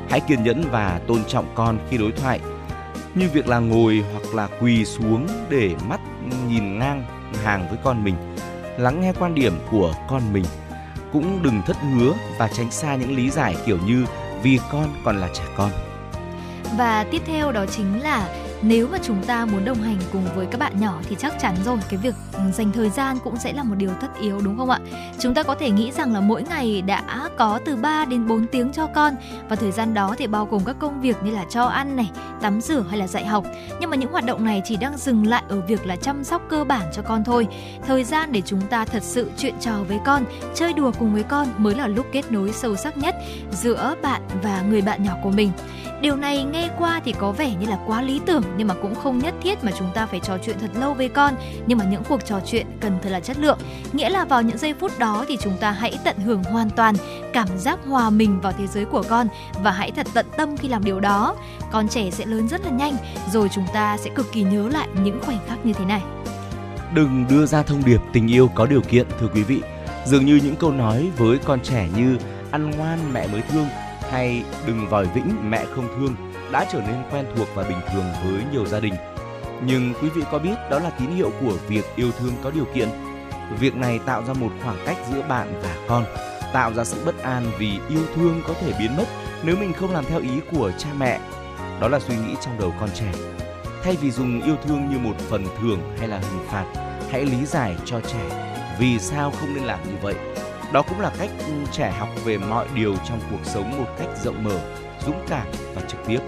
Hãy kiên nhẫn và tôn trọng con khi đối thoại, như việc là ngồi hoặc là quỳ xuống để mắt nhìn ngang hàng với con mình lắng nghe quan điểm của con mình. Cũng đừng thất hứa và tránh xa những lý giải kiểu như vì con còn là trẻ con. Và tiếp theo đó chính là nếu mà chúng ta muốn đồng hành cùng với các bạn nhỏ thì chắc chắn rồi cái việc dành thời gian cũng sẽ là một điều tất yếu đúng không ạ? Chúng ta có thể nghĩ rằng là mỗi ngày đã có từ 3 đến 4 tiếng cho con và thời gian đó thì bao gồm các công việc như là cho ăn này, tắm rửa hay là dạy học. Nhưng mà những hoạt động này chỉ đang dừng lại ở việc là chăm sóc cơ bản cho con thôi. Thời gian để chúng ta thật sự chuyện trò với con, chơi đùa cùng với con mới là lúc kết nối sâu sắc nhất giữa bạn và người bạn nhỏ của mình. Điều này nghe qua thì có vẻ như là quá lý tưởng, nhưng mà cũng không nhất thiết mà chúng ta phải trò chuyện thật lâu với con. Nhưng mà những cuộc trò chuyện cần thật là chất lượng. Nghĩa là vào những giây phút đó thì chúng ta hãy tận hưởng hoàn toàn cảm giác hòa mình vào thế giới của con và hãy thật tận tâm khi làm điều đó. Con trẻ sẽ lớn rất là nhanh, rồi chúng ta sẽ cực kỳ nhớ lại những khoảnh khắc như thế này. Đừng đưa ra thông điệp tình yêu có điều kiện, thưa quý vị. Dường như những câu nói với con trẻ như ăn ngoan mẹ mới thương hay đừng vòi vĩnh mẹ không thương đã trở nên quen thuộc và bình thường với nhiều gia đình. Nhưng quý vị có biết đó là tín hiệu của việc yêu thương có điều kiện. Việc này tạo ra một khoảng cách giữa bạn và con, tạo ra sự bất an vì yêu thương có thể biến mất nếu mình không làm theo ý của cha mẹ. Đó là suy nghĩ trong đầu con trẻ. Thay vì dùng yêu thương như một phần thưởng hay là hình phạt, hãy lý giải cho trẻ vì sao không nên làm như vậy. Đó cũng là cách ừ, trẻ học về mọi điều trong cuộc sống một cách rộng mở, dũng cảm và trực tiếp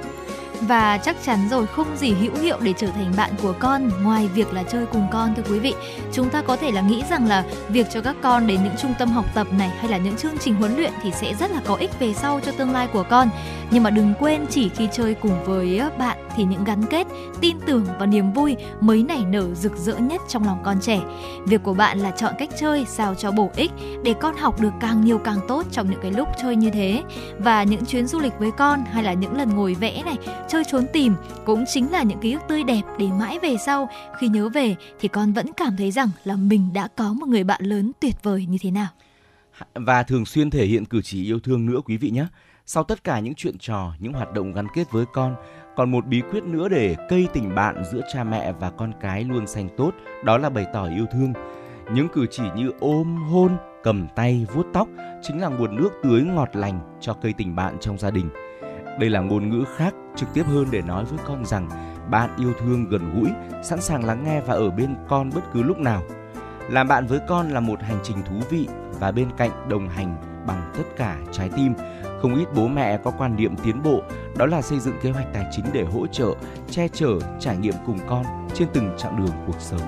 và chắc chắn rồi, không gì hữu hiệu để trở thành bạn của con. Ngoài việc là chơi cùng con, thưa quý vị, chúng ta có thể là nghĩ rằng là việc cho các con đến những trung tâm học tập này hay là những chương trình huấn luyện thì sẽ rất là có ích về sau cho tương lai của con. Nhưng mà đừng quên, chỉ khi chơi cùng với ờ, bạn thì những gắn kết, tin tưởng và niềm vui mới nảy nở rực rỡ nhất trong lòng con trẻ. Việc của bạn là chọn cách chơi sao cho bổ ích để con học được càng nhiều càng tốt trong những cái lúc chơi như thế. Và những chuyến du lịch với con hay là những lần ngồi vẽ này chơi trốn tìm cũng chính là những ký ức tươi đẹp để mãi về sau khi nhớ về thì con vẫn cảm thấy rằng là mình đã có một người bạn lớn tuyệt vời như thế nào. Và thường xuyên thể hiện cử chỉ yêu thương nữa quý vị nhé. Sau tất cả những chuyện trò, những hoạt động gắn kết với con, còn một bí quyết nữa để cây tình bạn giữa cha mẹ và con cái luôn xanh tốt, đó là bày tỏ yêu thương. Những cử chỉ như ôm, hôn, cầm tay, vuốt tóc chính là nguồn nước tưới ngọt lành cho cây tình bạn trong gia đình. Đây là ngôn ngữ khác, trực tiếp hơn để nói với con rằng bạn yêu thương gần gũi, sẵn sàng lắng nghe và ở bên con bất cứ lúc nào. Làm bạn với con là một hành trình thú vị và bên cạnh đồng hành bằng tất cả trái tim. Không ít bố mẹ có quan niệm tiến bộ, đó là xây dựng kế hoạch tài chính để hỗ trợ, che chở, trải nghiệm cùng con trên từng chặng đường cuộc sống.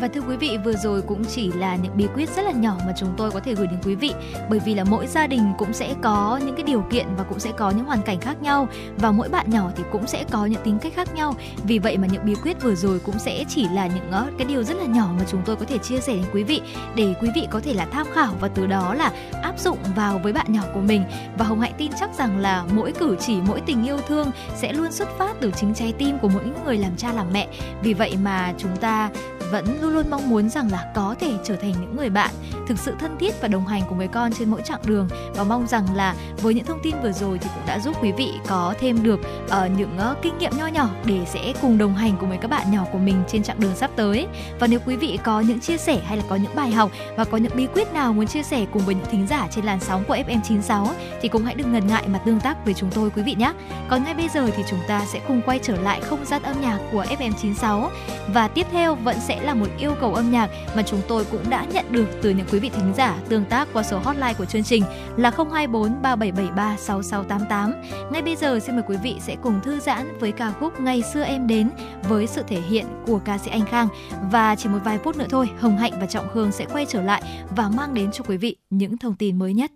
Và thưa quý vị, vừa rồi cũng chỉ là những bí quyết rất là nhỏ mà chúng tôi có thể gửi đến quý vị bởi vì là mỗi gia đình cũng sẽ có những cái điều kiện và cũng sẽ có những hoàn cảnh khác nhau và mỗi bạn nhỏ thì cũng sẽ có những tính cách khác nhau. Vì vậy mà những bí quyết vừa rồi cũng sẽ chỉ là những ờ, cái điều rất là nhỏ mà chúng tôi có thể chia sẻ đến quý vị để quý vị có thể là tham khảo và từ đó là áp dụng vào với bạn nhỏ của mình. Và Hồng Hạnh tin chắc rằng là mỗi cử chỉ, mỗi tình yêu thương sẽ luôn xuất phát từ chính trái tim của mỗi người làm cha làm mẹ. Vì vậy mà chúng ta vẫn luôn luôn mong muốn rằng là có thể trở thành những người bạn thực sự thân thiết và đồng hành cùng với con trên mỗi chặng đường. Và mong rằng là với những thông tin vừa rồi thì cũng đã giúp quý vị có thêm được uh, những uh, kinh nghiệm nho nhỏ để sẽ cùng đồng hành cùng với các bạn nhỏ của mình trên chặng đường sắp tới. Và nếu quý vị có những chia sẻ hay là có những bài học và có những bí quyết nào muốn chia sẻ cùng với những thính giả trên làn sóng của FM96 thì cũng hãy đừng ngần ngại mà tương tác với chúng tôi quý vị nhé. Còn ngay bây giờ thì chúng ta sẽ cùng quay trở lại không gian âm nhạc của FM96 và tiếp theo vẫn sẽ là một yêu cầu âm nhạc mà chúng tôi cũng đã nhận được từ những quý vị thính giả tương tác qua số hotline của chương trình là 024 3773 6688. Ngay bây giờ xin mời quý vị sẽ cùng thư giãn với ca khúc Ngày xưa em đến với sự thể hiện của ca sĩ Anh Khang và chỉ một vài phút nữa thôi, Hồng Hạnh và Trọng hương sẽ quay trở lại và mang đến cho quý vị những thông tin mới nhất.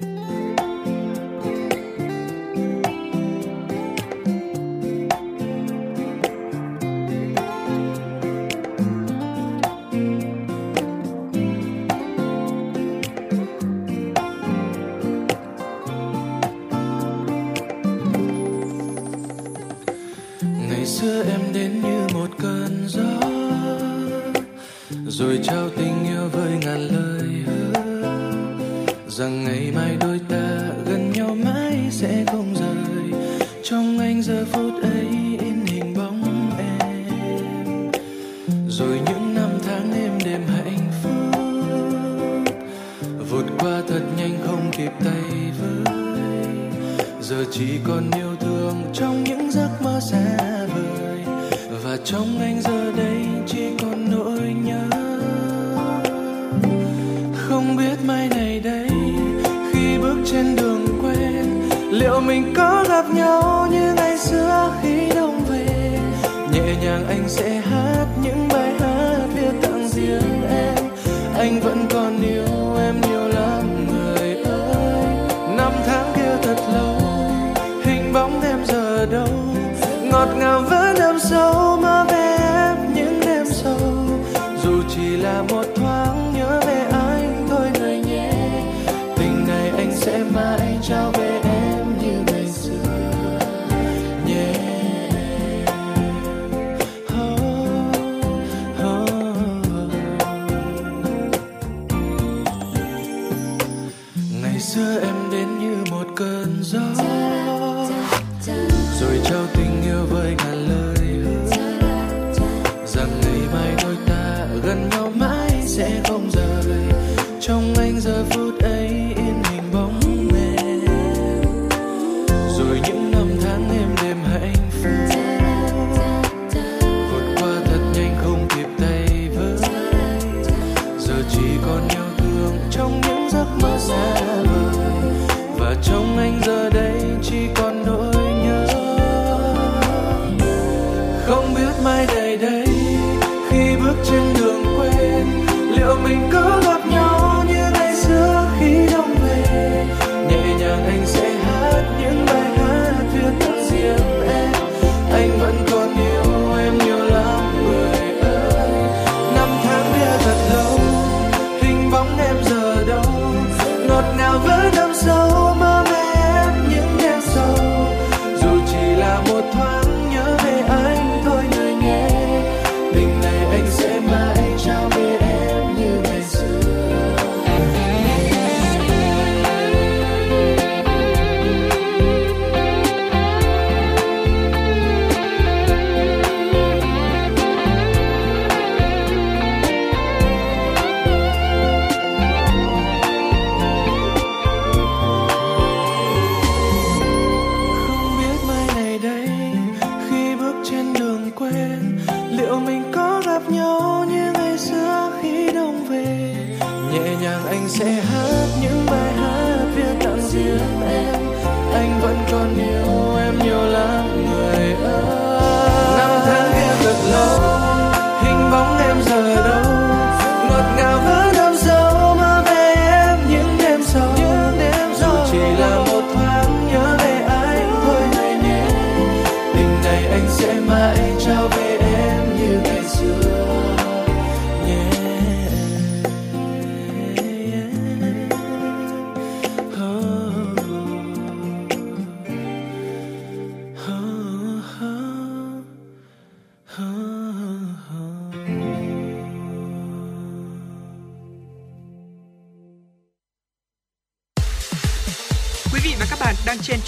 xưa rồi trao tình yêu với ngàn lời hứa. Rằng ngày mai đôi ta gần nhau mãi sẽ không rời. Trong anh giờ phút ấy, in hình bóng em. Rồi những năm tháng êm đềm hạnh phúc. Vụt qua thật nhanh không kịp tay với. Giờ chỉ còn yêu thương trong những giấc mơ xa vời. Và trong anh giờ đây mình có gặp nhau.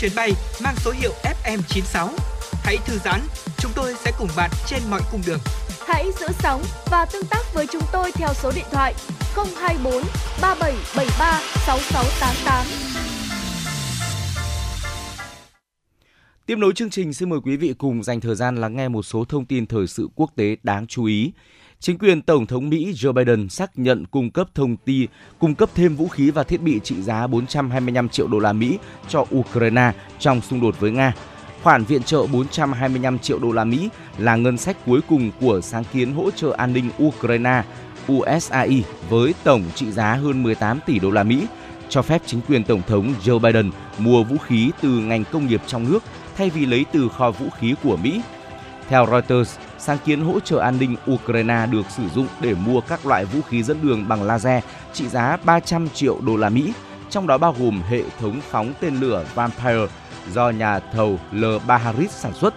Chuyến bay mang số hiệu FM96. Hãy thư giãn, chúng tôi sẽ cùng bạn trên mọi cung đường. Hãy giữ sóng và tương tác với chúng tôi theo số điện thoại 024 3773 6688. Tiếp nối chương trình, xin mời quý vị cùng dành thời gian lắng nghe một số thông tin thời sự quốc tế đáng chú ý. Chính quyền Tổng thống Mỹ Joe Biden xác nhận cung cấp thông tin, cung cấp thêm vũ khí và thiết bị trị giá 425 triệu đô la Mỹ cho Ukraine trong xung đột với Nga. Khoản viện trợ 425 triệu đô la Mỹ là ngân sách cuối cùng của sáng kiến hỗ trợ an ninh Ukraine USAI với tổng trị giá hơn 18 tỷ đô la Mỹ, cho phép chính quyền Tổng thống Joe Biden mua vũ khí từ ngành công nghiệp trong nước thay vì lấy từ kho vũ khí của Mỹ. Theo Reuters, sáng kiến hỗ trợ an ninh Ukraine được sử dụng để mua các loại vũ khí dẫn đường bằng laser trị giá 300 triệu đô la Mỹ, trong đó bao gồm hệ thống phóng tên lửa Vampire do nhà thầu L3 Harris sản xuất.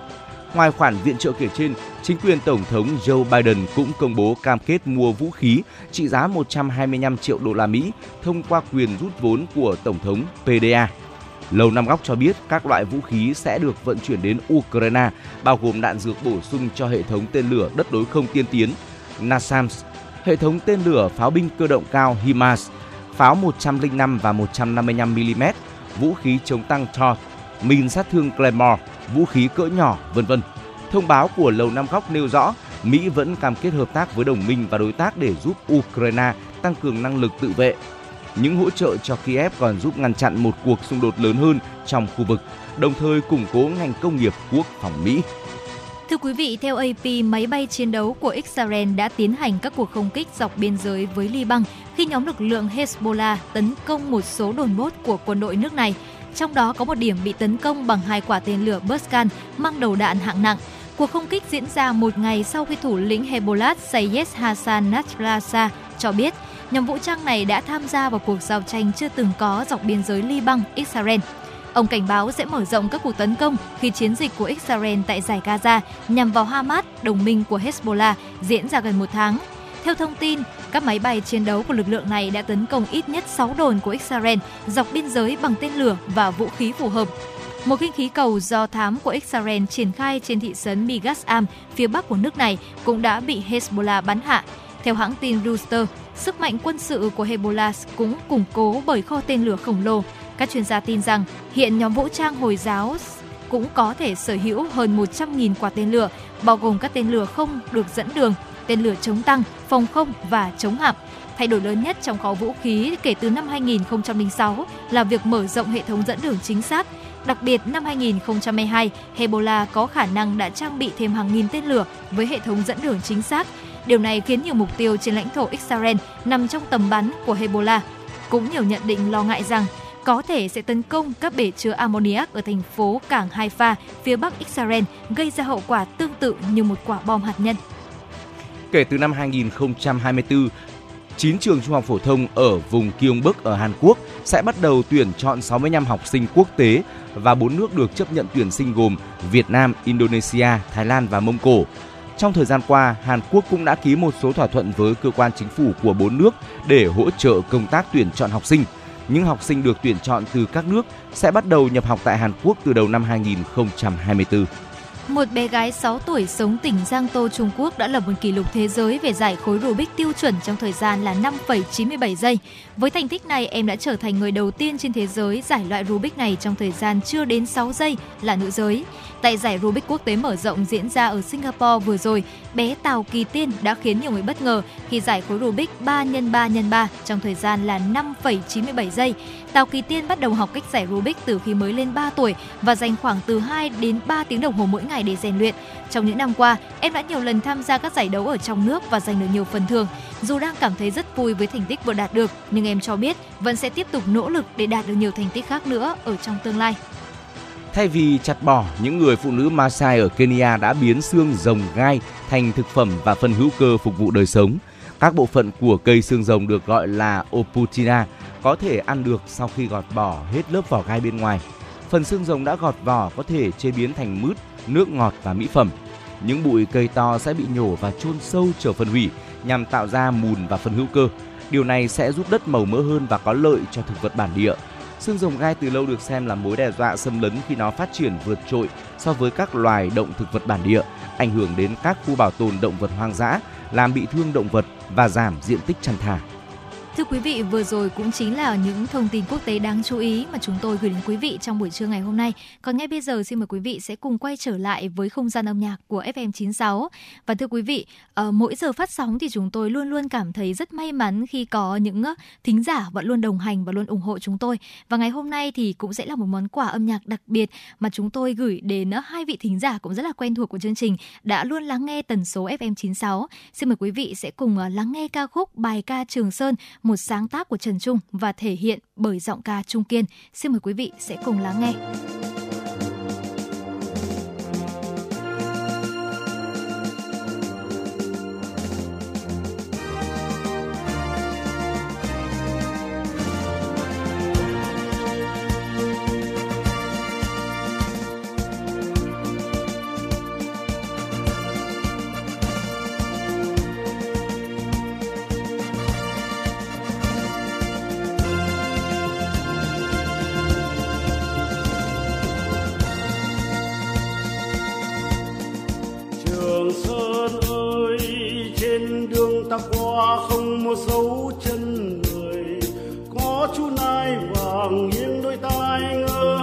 Ngoài khoản viện trợ kể trên, chính quyền Tổng thống Joe Biden cũng công bố cam kết mua vũ khí trị giá 125 triệu đô la Mỹ thông qua quyền rút vốn của Tổng thống PDA. Lầu Năm Góc cho biết các loại vũ khí sẽ được vận chuyển đến Ukraine, bao gồm đạn dược bổ sung cho hệ thống tên lửa đất đối không tiên tiến NASAMS, hệ thống tên lửa pháo binh cơ động cao HIMARS, pháo 105 và 155 mm, vũ khí chống tăng TOR, mìn sát thương Claymore, vũ khí cỡ nhỏ, vân vân. Thông báo của Lầu Năm Góc nêu rõ Mỹ vẫn cam kết hợp tác với đồng minh và đối tác để giúp Ukraine tăng cường năng lực tự vệ. Những hỗ trợ cho Kiev còn giúp ngăn chặn một cuộc xung đột lớn hơn trong khu vực, đồng thời củng cố ngành công nghiệp quốc phòng Mỹ. Thưa quý vị, theo AP, máy bay chiến đấu của Israel đã tiến hành các cuộc không kích dọc biên giới với Liban khi nhóm lực lượng Hezbollah tấn công một số đồn bốt của quân đội nước này. Trong đó có một điểm bị tấn công bằng hai quả tên lửa Buscan mang đầu đạn hạng nặng. Cuộc không kích diễn ra một ngày sau khi thủ lĩnh Hezbollah Sayyed Hassan Nasrallah cho biết nhóm vũ trang này đã tham gia vào cuộc giao tranh chưa từng có dọc biên giới Liban, Israel. Ông cảnh báo sẽ mở rộng các cuộc tấn công khi chiến dịch của Israel tại giải Gaza nhằm vào Hamas, đồng minh của Hezbollah, diễn ra gần một tháng. Theo thông tin, các máy bay chiến đấu của lực lượng này đã tấn công ít nhất 6 đồn của Israel dọc biên giới bằng tên lửa và vũ khí phù hợp. Một khinh khí cầu do thám của Israel triển khai trên thị trấn Migas Am, phía bắc của nước này, cũng đã bị Hezbollah bắn hạ. Theo hãng tin Reuters, sức mạnh quân sự của Hezbollah cũng củng cố bởi kho tên lửa khổng lồ. Các chuyên gia tin rằng hiện nhóm vũ trang Hồi giáo cũng có thể sở hữu hơn 100.000 quả tên lửa, bao gồm các tên lửa không được dẫn đường, tên lửa chống tăng, phòng không và chống hạm. Thay đổi lớn nhất trong kho vũ khí kể từ năm 2006 là việc mở rộng hệ thống dẫn đường chính xác. Đặc biệt năm 2022, Hezbollah có khả năng đã trang bị thêm hàng nghìn tên lửa với hệ thống dẫn đường chính xác. Điều này khiến nhiều mục tiêu trên lãnh thổ Israel nằm trong tầm bắn của Hezbollah. Cũng nhiều nhận định lo ngại rằng có thể sẽ tấn công các bể chứa ammoniac ở thành phố cảng Haifa phía bắc Israel, gây ra hậu quả tương tự như một quả bom hạt nhân. Kể từ năm 2024, 9 trường trung học phổ thông ở vùng Gyeongbuk ở Hàn Quốc sẽ bắt đầu tuyển chọn 65 học sinh quốc tế và 4 nước được chấp nhận tuyển sinh gồm Việt Nam, Indonesia, Thái Lan và Mông Cổ. Trong thời gian qua, Hàn Quốc cũng đã ký một số thỏa thuận với cơ quan chính phủ của bốn nước để hỗ trợ công tác tuyển chọn học sinh. Những học sinh được tuyển chọn từ các nước sẽ bắt đầu nhập học tại Hàn Quốc từ đầu năm 2024. Một bé gái 6 tuổi sống tỉnh Giang Tô, Trung Quốc đã lập một kỷ lục thế giới về giải khối Rubik tiêu chuẩn trong thời gian là 5,97 giây. Với thành tích này, em đã trở thành người đầu tiên trên thế giới giải loại Rubik này trong thời gian chưa đến 6 giây là nữ giới. Tại giải Rubik quốc tế mở rộng diễn ra ở Singapore vừa rồi, bé Tào Kỳ Tiên đã khiến nhiều người bất ngờ khi giải khối Rubik 3 x 3 x 3 trong thời gian là 5,97 giây. Tào Kỳ Tiên bắt đầu học cách giải Rubik từ khi mới lên 3 tuổi và dành khoảng từ 2 đến 3 tiếng đồng hồ mỗi ngày để rèn luyện. Trong những năm qua, em đã nhiều lần tham gia các giải đấu ở trong nước và giành được nhiều phần thưởng. Dù đang cảm thấy rất vui với thành tích vừa đạt được, nhưng em cho biết vẫn sẽ tiếp tục nỗ lực để đạt được nhiều thành tích khác nữa ở trong tương lai. Thay vì chặt bỏ, những người phụ nữ Maasai ở Kenya đã biến xương rồng gai thành thực phẩm và phân hữu cơ phục vụ đời sống. Các bộ phận của cây xương rồng được gọi là oputina có thể ăn được sau khi gọt bỏ hết lớp vỏ gai bên ngoài. Phần xương rồng đã gọt vỏ có thể chế biến thành mứt, nước ngọt và mỹ phẩm. Những bụi cây to sẽ bị nhổ và chôn sâu chờ phân hủy nhằm tạo ra mùn và phân hữu cơ. Điều này sẽ giúp đất màu mỡ hơn và có lợi cho thực vật bản địa. Xương rồng gai từ lâu được xem là mối đe dọa xâm lấn khi nó phát triển vượt trội so với các loài động thực vật bản địa, ảnh hưởng đến các khu bảo tồn động vật hoang dã, làm bị thương động vật và giảm diện tích chăn thả. Thưa quý vị, vừa rồi cũng chính là những thông tin quốc tế đáng chú ý mà chúng tôi gửi đến quý vị trong buổi trưa ngày hôm nay. Còn ngay bây giờ xin mời quý vị sẽ cùng quay trở lại với không gian âm nhạc của FM96. Và thưa quý vị, ờ, mỗi giờ phát sóng thì chúng tôi luôn luôn cảm thấy rất may mắn khi có những ờ, thính giả vẫn luôn đồng hành và luôn ủng hộ chúng tôi. Và ngày hôm nay thì cũng sẽ là một món quà âm nhạc đặc biệt mà chúng tôi gửi đến ờ, hai vị thính giả cũng rất là quen thuộc của chương trình đã luôn lắng nghe tần số FM96. Xin mời quý vị sẽ cùng lắng nghe ca khúc bài ca Trường Sơn một sáng tác của Trần Trung và thể hiện bởi giọng ca Trung Kiên. Xin mời quý vị sẽ cùng lắng nghe. ta qua không mua dấu chân người. Có chú nai vàng nghiêng đôi tai ngơ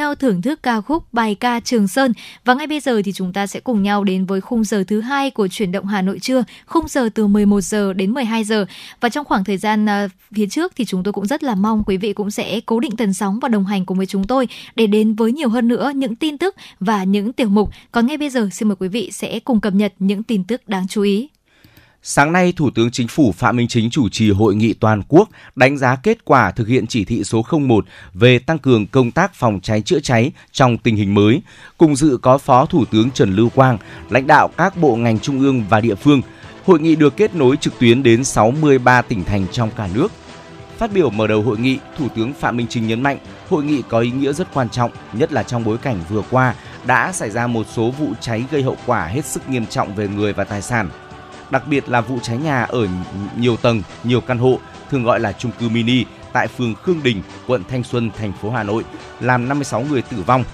Nhau thưởng thức ca khúc bài ca Trường Sơn và ngay bây giờ thì chúng ta sẽ cùng nhau đến với khung giờ thứ hai của chuyển động Hà Nội trưa, khung giờ từ 11 giờ đến 12 giờ và trong khoảng thời gian à, phía trước thì chúng tôi cũng rất là mong quý vị cũng sẽ cố định tần sóng và đồng hành cùng với chúng tôi để đến với nhiều hơn nữa những tin tức và những tiểu mục. Còn ngay bây giờ xin mời quý vị sẽ cùng cập nhật những tin tức đáng chú ý. Sáng nay, Thủ tướng Chính phủ Phạm Minh Chính chủ trì hội nghị toàn quốc đánh giá kết quả thực hiện chỉ thị số 01 về tăng cường công tác phòng cháy chữa cháy trong tình hình mới. Cùng dự có Phó Thủ tướng Trần Lưu Quang, lãnh đạo các bộ ngành trung ương và địa phương. Hội nghị được kết nối trực tuyến đến 63 tỉnh thành trong cả nước. Phát biểu mở đầu hội nghị, Thủ tướng Phạm Minh Chính nhấn mạnh hội nghị có ý nghĩa rất quan trọng, nhất là trong bối cảnh vừa qua đã xảy ra một số vụ cháy gây hậu quả hết sức nghiêm trọng về người và tài sản đặc biệt là vụ cháy nhà ở nhiều tầng, nhiều căn hộ, thường gọi là chung cư mini tại phường Khương Đình, quận Thanh Xuân, thành phố Hà Nội, làm 56 người tử vong.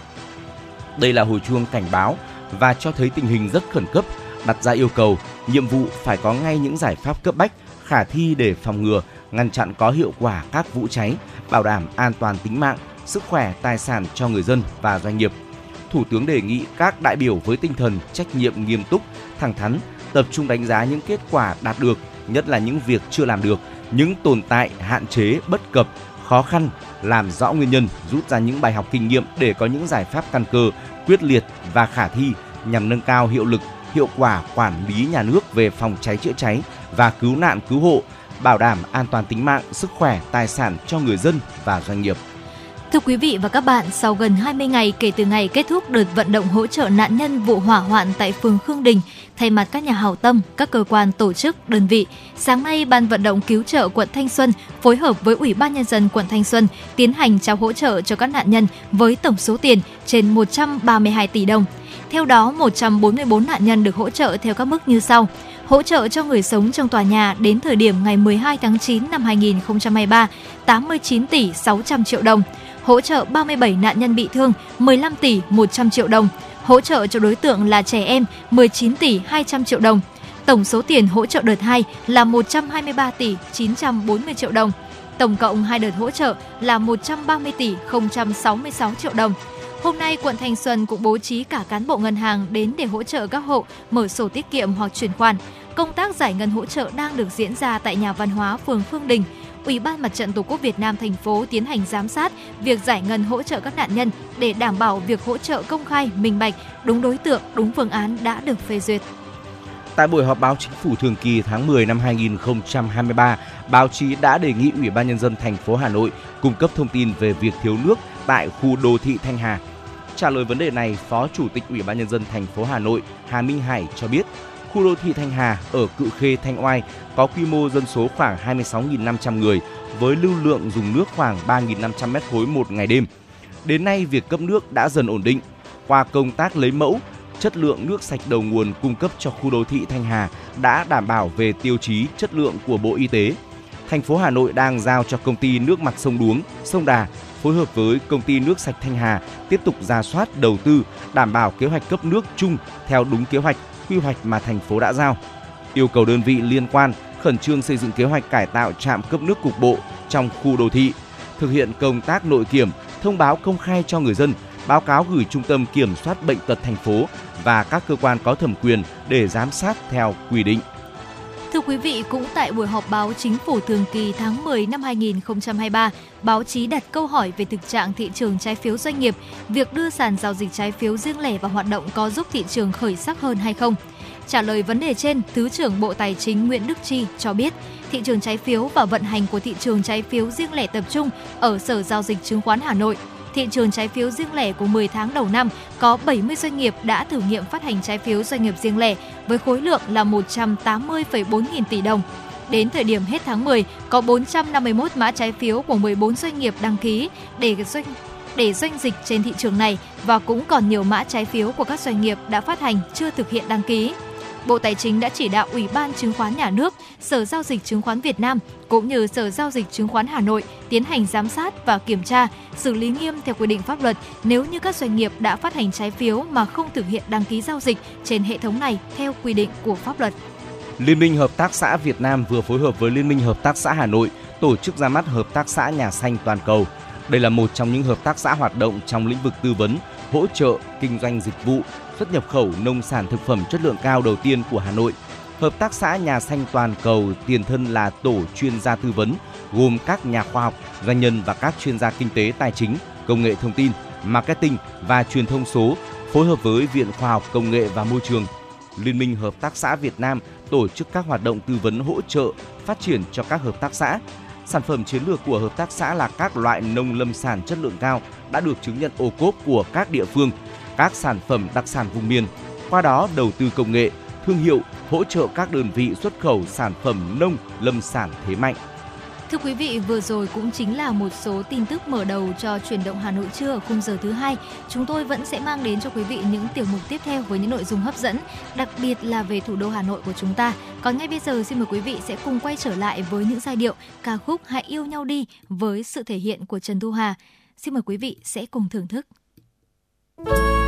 Đây là hồi chuông cảnh báo và cho thấy tình hình rất khẩn cấp, đặt ra yêu cầu, nhiệm vụ phải có ngay những giải pháp cấp bách, khả thi để phòng ngừa, ngăn chặn có hiệu quả các vụ cháy, bảo đảm an toàn tính mạng, sức khỏe, tài sản cho người dân và doanh nghiệp. Thủ tướng đề nghị các đại biểu với tinh thần trách nhiệm nghiêm túc, thẳng thắn, tập trung đánh giá những kết quả đạt được, nhất là những việc chưa làm được, những tồn tại, hạn chế, bất cập, khó khăn, làm rõ nguyên nhân, rút ra những bài học kinh nghiệm để có những giải pháp căn cơ, quyết liệt và khả thi nhằm nâng cao hiệu lực, hiệu quả quản lý nhà nước về phòng cháy chữa cháy và cứu nạn cứu hộ, bảo đảm an toàn tính mạng, sức khỏe, tài sản cho người dân và doanh nghiệp. Thưa quý vị và các bạn, sau gần 20 ngày kể từ ngày kết thúc đợt vận động hỗ trợ nạn nhân vụ hỏa hoạn tại phường Khương Đình, thay mặt các nhà hảo tâm, các cơ quan tổ chức, đơn vị, sáng nay Ban vận động cứu trợ quận Thanh Xuân phối hợp với Ủy ban nhân dân quận Thanh Xuân tiến hành trao hỗ trợ cho các nạn nhân với tổng số tiền trên 132 tỷ đồng. Theo đó, 144 nạn nhân được hỗ trợ theo các mức như sau: hỗ trợ cho người sống trong tòa nhà đến thời điểm ngày 12 tháng 9 năm 2023, 89 tỷ 600 triệu đồng hỗ trợ 37 nạn nhân bị thương 15 tỷ 100 triệu đồng, hỗ trợ cho đối tượng là trẻ em 19 tỷ 200 triệu đồng. Tổng số tiền hỗ trợ đợt 2 là 123 tỷ 940 triệu đồng. Tổng cộng hai đợt hỗ trợ là 130 tỷ 066 triệu đồng. Hôm nay, quận Thanh Xuân cũng bố trí cả cán bộ ngân hàng đến để hỗ trợ các hộ mở sổ tiết kiệm hoặc chuyển khoản. Công tác giải ngân hỗ trợ đang được diễn ra tại nhà văn hóa phường Phương Đình. Ủy ban Mặt trận Tổ quốc Việt Nam thành phố tiến hành giám sát việc giải ngân hỗ trợ các nạn nhân để đảm bảo việc hỗ trợ công khai, minh bạch, đúng đối tượng, đúng phương án đã được phê duyệt. Tại buổi họp báo chính phủ thường kỳ tháng 10 năm 2023, báo chí đã đề nghị Ủy ban nhân dân thành phố Hà Nội cung cấp thông tin về việc thiếu nước tại khu đô thị Thanh Hà. Trả lời vấn đề này, Phó Chủ tịch Ủy ban nhân dân thành phố Hà Nội Hà Minh Hải cho biết, khu đô thị Thanh Hà ở Cự Khê Thanh Oai có quy mô dân số khoảng 26.500 người với lưu lượng dùng nước khoảng 3.500 m khối một ngày đêm. Đến nay, việc cấp nước đã dần ổn định. Qua công tác lấy mẫu, chất lượng nước sạch đầu nguồn cung cấp cho khu đô thị Thanh Hà đã đảm bảo về tiêu chí chất lượng của Bộ Y tế. Thành phố Hà Nội đang giao cho công ty nước mặt sông Đuống, sông Đà phối hợp với công ty nước sạch Thanh Hà tiếp tục ra soát đầu tư, đảm bảo kế hoạch cấp nước chung theo đúng kế hoạch, quy hoạch mà thành phố đã giao. Yêu cầu đơn vị liên quan khẩn trương xây dựng kế hoạch cải tạo trạm cấp nước cục bộ trong khu đô thị, thực hiện công tác nội kiểm, thông báo công khai cho người dân, báo cáo gửi Trung tâm Kiểm soát Bệnh tật thành phố và các cơ quan có thẩm quyền để giám sát theo quy định. Thưa quý vị, cũng tại buổi họp báo chính phủ thường kỳ tháng 10 năm 2023, báo chí đặt câu hỏi về thực trạng thị trường trái phiếu doanh nghiệp, việc đưa sàn giao dịch trái phiếu riêng lẻ vào hoạt động có giúp thị trường khởi sắc hơn hay không. Trả lời vấn đề trên, Thứ trưởng Bộ Tài chính Nguyễn Đức Chi cho biết, thị trường trái phiếu và vận hành của thị trường trái phiếu riêng lẻ tập trung ở Sở Giao dịch Chứng khoán Hà Nội. Thị trường trái phiếu riêng lẻ của 10 tháng đầu năm có 70 doanh nghiệp đã thử nghiệm phát hành trái phiếu doanh nghiệp riêng lẻ với khối lượng là 180,4 nghìn tỷ đồng. Đến thời điểm hết tháng 10, có 451 mã trái phiếu của 14 doanh nghiệp đăng ký để doanh để doanh dịch trên thị trường này và cũng còn nhiều mã trái phiếu của các doanh nghiệp đã phát hành chưa thực hiện đăng ký. Bộ Tài chính đã chỉ đạo Ủy ban Chứng khoán Nhà nước, Sở Giao dịch Chứng khoán Việt Nam cũng như Sở Giao dịch Chứng khoán Hà Nội tiến hành giám sát và kiểm tra, xử lý nghiêm theo quy định pháp luật nếu như các doanh nghiệp đã phát hành trái phiếu mà không thực hiện đăng ký giao dịch trên hệ thống này theo quy định của pháp luật. Liên minh Hợp tác xã Việt Nam vừa phối hợp với Liên minh Hợp tác xã Hà Nội tổ chức ra mắt Hợp tác xã Nhà xanh toàn cầu. Đây là một trong những hợp tác xã hoạt động trong lĩnh vực tư vấn, hỗ trợ, kinh doanh dịch vụ, xuất nhập khẩu nông sản thực phẩm chất lượng cao đầu tiên của Hà Nội. Hợp tác xã Nhà xanh toàn cầu tiền thân là tổ chuyên gia tư vấn, gồm các nhà khoa học, doanh nhân và các chuyên gia kinh tế tài chính, công nghệ thông tin, marketing và truyền thông số, phối hợp với Viện Khoa học Công nghệ và Môi trường, Liên minh Hợp tác xã Việt Nam tổ chức các hoạt động tư vấn hỗ trợ phát triển cho các hợp tác xã. Sản phẩm chiến lược của hợp tác xã là các loại nông lâm sản chất lượng cao đã được chứng nhận ô cốp của các địa phương, các sản phẩm đặc sản vùng miền. Qua đó đầu tư công nghệ, thương hiệu, hỗ trợ các đơn vị xuất khẩu sản phẩm nông lâm sản thế mạnh. Thưa quý vị, vừa rồi cũng chính là một số tin tức mở đầu cho chuyển động Hà Nội trưa ở khung giờ thứ hai. Chúng tôi vẫn sẽ mang đến cho quý vị những tiểu mục tiếp theo với những nội dung hấp dẫn, đặc biệt là về thủ đô Hà Nội của chúng ta. Còn ngay bây giờ xin mời quý vị sẽ cùng quay trở lại với những giai điệu ca khúc Hãy yêu nhau đi với sự thể hiện của Trần Thu Hà. Xin mời quý vị sẽ cùng thưởng thức. hãy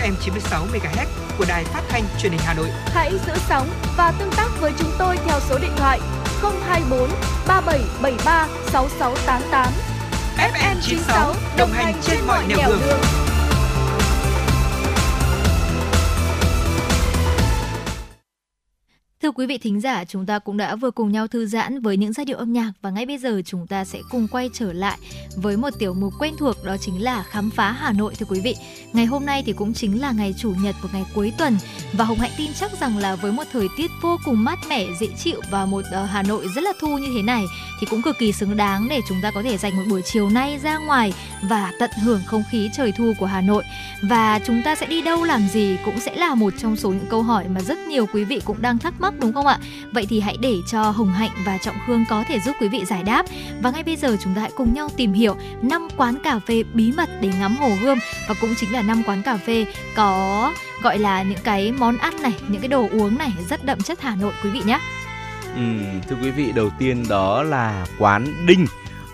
FM 96 MHz của đài phát thanh truyền hình Hà Nội. Hãy giữ sóng và tương tác với chúng tôi theo số điện thoại 024 3773 6688. FM 96 đồng hành trên mọi nẻo đường. đường. Thưa quý vị thính giả, chúng ta cũng đã vừa cùng nhau thư giãn với những giai điệu âm nhạc và ngay bây giờ chúng ta sẽ cùng quay trở lại với một tiểu mục quen thuộc đó chính là khám phá Hà Nội thưa quý vị. Ngày hôm nay thì cũng chính là ngày chủ nhật một ngày cuối tuần và Hồng Hạnh tin chắc rằng là với một thời tiết vô cùng mát mẻ, dễ chịu và một uh, Hà Nội rất là thu như thế này thì cũng cực kỳ xứng đáng để chúng ta có thể dành một buổi chiều nay ra ngoài và tận hưởng không khí trời thu của Hà Nội. Và chúng ta sẽ đi đâu làm gì cũng sẽ là một trong số những câu hỏi mà rất nhiều quý vị cũng đang thắc mắc đúng không ạ? Vậy thì hãy để cho Hồng Hạnh và Trọng Khương có thể giúp quý vị giải đáp. Và ngay bây giờ chúng ta hãy cùng nhau tìm hiểu năm quán cà phê bí mật để ngắm hồ Gươm và cũng chính là năm quán cà phê có gọi là những cái món ăn này, những cái đồ uống này rất đậm chất Hà Nội quý vị nhé. Ừ, thưa quý vị, đầu tiên đó là quán Đinh.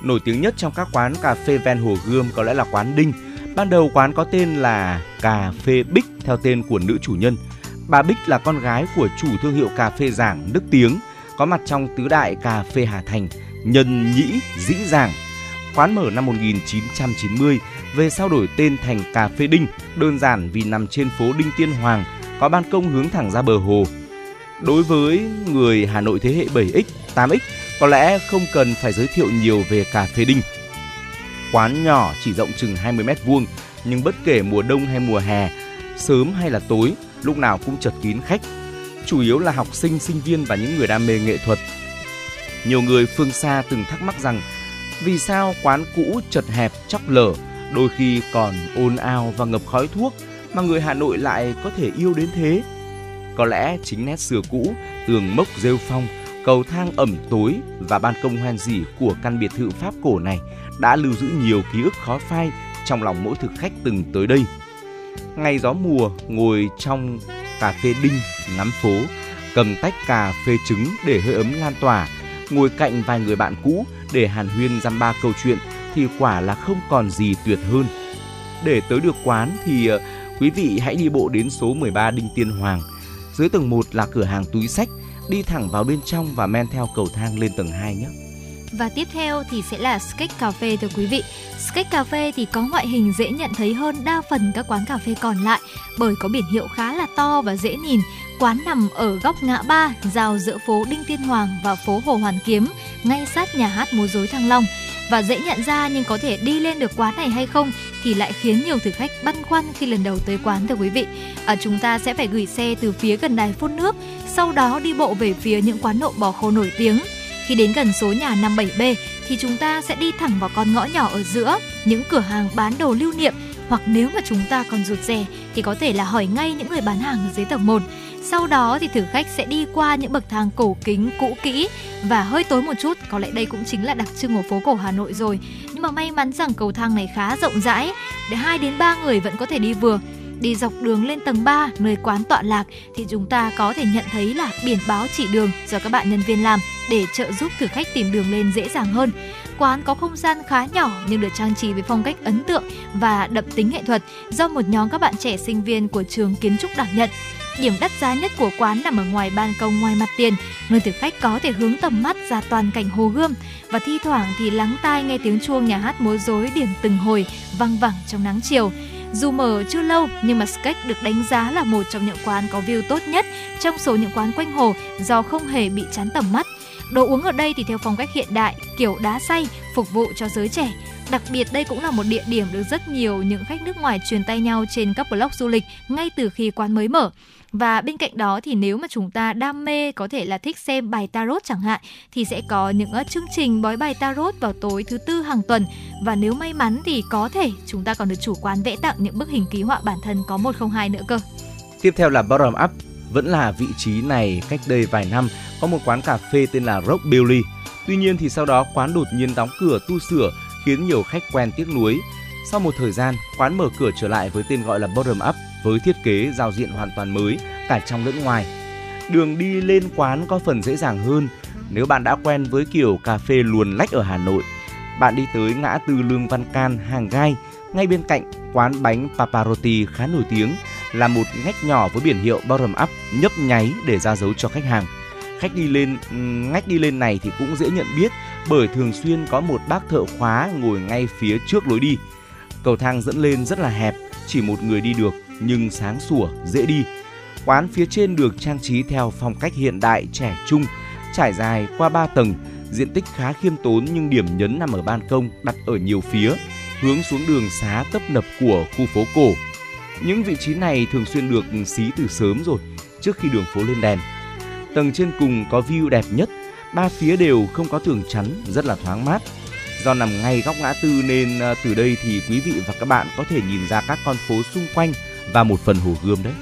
Nổi tiếng nhất trong các quán cà phê ven Hồ Gươm có lẽ là quán Đinh. Ban đầu quán có tên là Cà phê Bích theo tên của nữ chủ nhân. Bà Bích là con gái của chủ thương hiệu cà phê Giảng Đức Tiếng, có mặt trong tứ đại cà phê Hà Thành, Nhân Nhĩ, Dĩ Giảng. Quán mở năm 1990, về sau đổi tên thành Cà phê Đinh, đơn giản vì nằm trên phố Đinh Tiên Hoàng, có ban công hướng thẳng ra bờ hồ. Đối với người Hà Nội thế hệ 7X, 8X, có lẽ không cần phải giới thiệu nhiều về cà phê Đinh. Quán nhỏ chỉ rộng chừng 20 mét vuông, nhưng bất kể mùa đông hay mùa hè, sớm hay là tối, lúc nào cũng chật kín khách. Chủ yếu là học sinh, sinh viên và những người đam mê nghệ thuật. Nhiều người phương xa từng thắc mắc rằng vì sao quán cũ chật hẹp chóc lở, đôi khi còn ồn ào và ngập khói thuốc mà người Hà Nội lại có thể yêu đến thế? Có lẽ chính nét xưa cũ, tường mốc rêu phong, cầu thang ẩm tối và ban công hoen dỉ của căn biệt thự Pháp cổ này đã lưu giữ nhiều ký ức khó phai trong lòng mỗi thực khách từng tới đây. Ngày gió mùa, ngồi trong cà phê đinh, ngắm phố, cầm tách cà phê trứng để hơi ấm lan tỏa, ngồi cạnh vài người bạn cũ để hàn huyên dăm ba câu chuyện thì quả là không còn gì tuyệt hơn. Để tới được quán thì ờ, quý vị hãy đi bộ đến số 13 Đinh Tiên Hoàng. Dưới tầng 1 là cửa hàng túi sách, đi thẳng vào bên trong và men theo cầu thang lên tầng 2 nhé. Và tiếp theo thì sẽ là Sketch Cà phê thưa quý vị. Sketch Cà phê thì có ngoại hình dễ nhận thấy hơn đa phần các quán cà phê còn lại bởi có biển hiệu khá là to và dễ nhìn. Quán nằm ở góc ngã ba, giao giữa phố Đinh Tiên Hoàng và phố Hồ Hoàn Kiếm, ngay sát nhà hát múa rối Thăng Long và dễ nhận ra nhưng có thể đi lên được quán này hay không thì lại khiến nhiều thực khách băn khoăn khi lần đầu tới quán thưa quý vị. À, chúng ta sẽ phải gửi xe từ phía gần đài phun nước, sau đó đi bộ về phía những quán nộm bò khô nổi tiếng. Khi đến gần số nhà 57B thì chúng ta sẽ đi thẳng vào con ngõ nhỏ ở giữa, những cửa hàng bán đồ lưu niệm hoặc nếu mà chúng ta còn rụt rè thì có thể là hỏi ngay những người bán hàng ở dưới tầng 1. Sau đó thì thử khách sẽ đi qua những bậc thang cổ kính cũ kỹ và hơi tối một chút, có lẽ đây cũng chính là đặc trưng của phố cổ Hà Nội rồi. Nhưng mà may mắn rằng cầu thang này khá rộng rãi, để 2 đến 3 người vẫn có thể đi vừa đi dọc đường lên tầng 3 nơi quán tọa lạc thì chúng ta có thể nhận thấy là biển báo chỉ đường do các bạn nhân viên làm để trợ giúp thử khách tìm đường lên dễ dàng hơn. Quán có không gian khá nhỏ nhưng được trang trí với phong cách ấn tượng và đậm tính nghệ thuật do một nhóm các bạn trẻ sinh viên của trường kiến trúc đảm nhận. Điểm đắt giá nhất của quán nằm ở ngoài ban công ngoài mặt tiền, nơi thực khách có thể hướng tầm mắt ra toàn cảnh hồ gươm và thi thoảng thì lắng tai nghe tiếng chuông nhà hát múa rối điểm từng hồi vang vẳng trong nắng chiều. Dù mở chưa lâu nhưng mà Sketch được đánh giá là một trong những quán có view tốt nhất trong số những quán quanh hồ do không hề bị chán tầm mắt. Đồ uống ở đây thì theo phong cách hiện đại, kiểu đá xay, phục vụ cho giới trẻ. Đặc biệt đây cũng là một địa điểm được rất nhiều những khách nước ngoài truyền tay nhau trên các blog du lịch ngay từ khi quán mới mở. Và bên cạnh đó thì nếu mà chúng ta đam mê có thể là thích xem bài tarot chẳng hạn thì sẽ có những ờ, chương trình bói bài tarot vào tối thứ tư hàng tuần và nếu may mắn thì có thể chúng ta còn được chủ quán vẽ tặng những bức hình ký họa bản thân có 102 nữa cơ. Tiếp theo là Bottom Up, vẫn là vị trí này cách đây vài năm có một quán cà phê tên là Rock Billy. Tuy nhiên thì sau đó quán đột nhiên đóng cửa tu sửa khiến nhiều khách quen tiếc nuối. Sau một thời gian, quán mở cửa trở lại với tên gọi là Bottom Up với thiết kế giao diện hoàn toàn mới cả trong lẫn ngoài. Đường đi lên quán có phần dễ dàng hơn nếu bạn đã quen với kiểu cà phê luồn lách ở Hà Nội. Bạn đi tới ngã tư Lương Văn Can, Hàng Gai, ngay bên cạnh quán bánh Paparotti khá nổi tiếng là một ngách nhỏ với biển hiệu bottom up nhấp nháy để ra dấu cho khách hàng. Khách đi lên ngách đi lên này thì cũng dễ nhận biết bởi thường xuyên có một bác thợ khóa ngồi ngay phía trước lối đi. Cầu thang dẫn lên rất là hẹp, chỉ một người đi được nhưng sáng sủa, dễ đi. Quán phía trên được trang trí theo phong cách hiện đại trẻ trung, trải dài qua 3 tầng, diện tích khá khiêm tốn nhưng điểm nhấn nằm ở ban công đặt ở nhiều phía, hướng xuống đường xá tấp nập của khu phố cổ. Những vị trí này thường xuyên được xí từ sớm rồi, trước khi đường phố lên đèn. Tầng trên cùng có view đẹp nhất, ba phía đều không có tường chắn, rất là thoáng mát. Do nằm ngay góc ngã tư nên ờ, từ đây thì quý vị và các bạn có thể nhìn ra các con phố xung quanh và một phần hồ gươm đấy.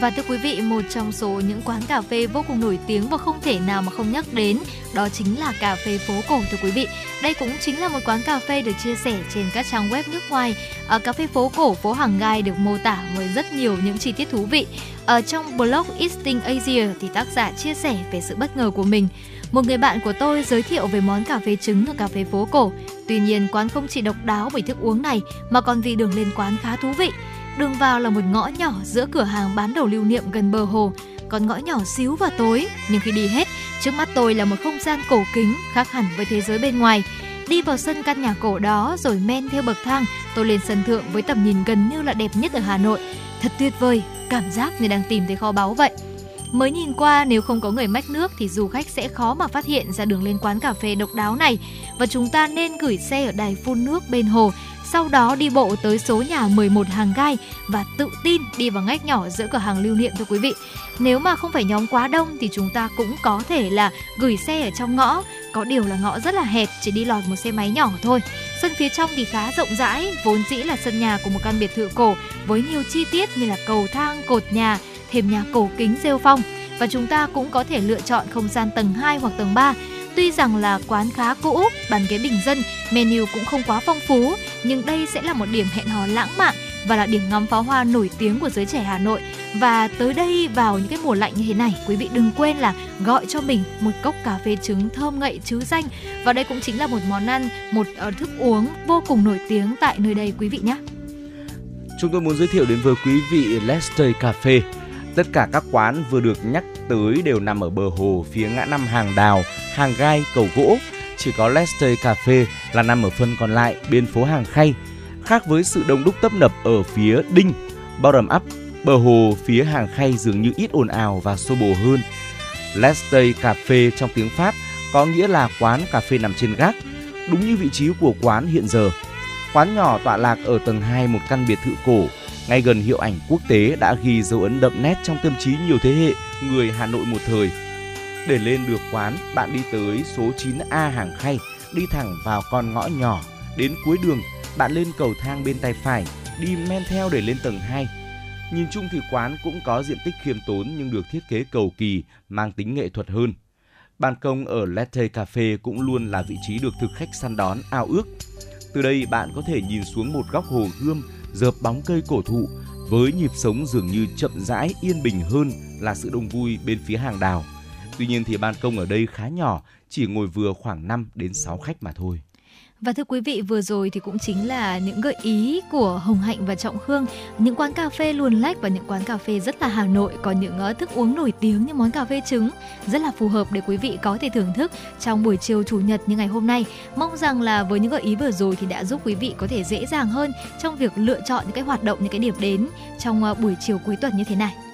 Và thưa quý vị, một trong số những quán cà phê vô cùng nổi tiếng và không thể nào mà không nhắc đến đó chính là cà phê phố cổ thưa quý vị. Đây cũng chính là một quán cà phê được chia sẻ trên các trang web nước ngoài. Ở cà phê phố cổ, phố hàng gai được mô tả với rất nhiều những chi tiết thú vị. Ở trong blog Eating Asia thì tác giả chia sẻ về sự bất ngờ của mình. Một người bạn của tôi giới thiệu về món cà phê trứng ở cà phê phố cổ. Tuy nhiên, quán không chỉ độc đáo bởi thức uống này mà còn vì đường lên quán khá thú vị. Đường vào là một ngõ nhỏ giữa cửa hàng bán đồ lưu niệm gần bờ hồ, còn ngõ nhỏ xíu và tối, nhưng khi đi hết, trước mắt tôi là một không gian cổ kính khác hẳn với thế giới bên ngoài. Đi vào sân căn nhà cổ đó rồi men theo bậc thang, tôi lên sân thượng với tầm nhìn gần như là đẹp nhất ở Hà Nội. Thật tuyệt vời, cảm giác như đang tìm thấy kho báu vậy. Mới nhìn qua nếu không có người mách nước thì du khách sẽ khó mà phát hiện ra đường lên quán cà phê độc đáo này và chúng ta nên gửi xe ở đài phun nước bên hồ sau đó đi bộ tới số nhà 11 hàng gai và tự tin đi vào ngách nhỏ giữa cửa hàng lưu niệm thưa quý vị. Nếu mà không phải nhóm quá đông thì chúng ta cũng có thể là gửi xe ở trong ngõ, có điều là ngõ rất là hẹp, chỉ đi lọt một xe máy nhỏ thôi. Sân phía trong thì khá rộng rãi, vốn dĩ là sân nhà của một căn biệt thự cổ với nhiều chi tiết như là cầu thang, cột nhà, thêm nhà cổ kính rêu phong và chúng ta cũng có thể lựa chọn không gian tầng 2 hoặc tầng 3 Tuy rằng là quán khá cũ, bàn ghế bình dân, menu cũng không quá phong phú, nhưng đây sẽ là một điểm hẹn hò lãng mạn và là điểm ngắm pháo hoa nổi tiếng của giới trẻ Hà Nội. Và tới đây vào những cái mùa lạnh như thế này, quý vị đừng quên là gọi cho mình một cốc cà phê trứng thơm ngậy chứ danh. Và đây cũng chính là một món ăn, một uh, thức uống vô cùng nổi tiếng tại nơi đây quý vị nhé. Chúng tôi muốn giới thiệu đến với quý vị Lester Cafe. Tất cả các quán vừa được nhắc tới đều nằm ở bờ hồ phía ngã năm hàng đào, hàng gai, cầu gỗ. Chỉ có Leicester Cafe là nằm ở phần còn lại bên phố hàng khay. Khác với sự đông đúc tấp nập ở phía đinh, bottom up, bờ hồ phía hàng khay dường như ít ồn ào và xô bồ hơn. Leicester Cafe trong tiếng Pháp có nghĩa là quán cà phê nằm trên gác, đúng như vị trí của quán hiện giờ. Quán nhỏ tọa lạc ở tầng 2 một căn biệt thự cổ, ngay gần hiệu ảnh quốc tế đã ghi dấu ấn đậm nét trong tâm trí nhiều thế hệ người Hà Nội một thời. Để lên được quán, bạn đi tới số 9A hàng khay, đi thẳng vào con ngõ nhỏ, đến cuối đường, bạn lên cầu thang bên tay phải, đi men theo để lên tầng 2. Nhìn chung thì quán cũng có diện tích khiêm tốn nhưng được thiết kế cầu kỳ, mang tính nghệ thuật hơn. Ban công ở Latte Cafe cũng luôn là vị trí được thực khách săn đón ao ước. Từ đây bạn có thể nhìn xuống một góc hồ gươm, dợp bóng cây cổ thụ với nhịp sống dường như chậm rãi yên bình hơn là sự đông vui bên phía hàng đào. Tuy nhiên thì ban công ở đây khá nhỏ, chỉ ngồi vừa khoảng 5 đến 6 khách mà thôi. Và thưa quý vị, vừa rồi thì cũng chính là những gợi ý của Hồng Hạnh và Trọng Khương, những quán cà phê luồn lách và những quán cà phê rất là Hà Nội có những ờ, thức uống nổi tiếng như món cà phê trứng rất là phù hợp để quý vị có thể thưởng thức trong buổi chiều chủ nhật như ngày hôm nay. Mong rằng là với những gợi ý vừa rồi thì đã giúp quý vị có thể dễ dàng hơn trong việc lựa chọn những cái hoạt động những cái điểm đến trong ờ, buổi chiều cuối tuần như thế này.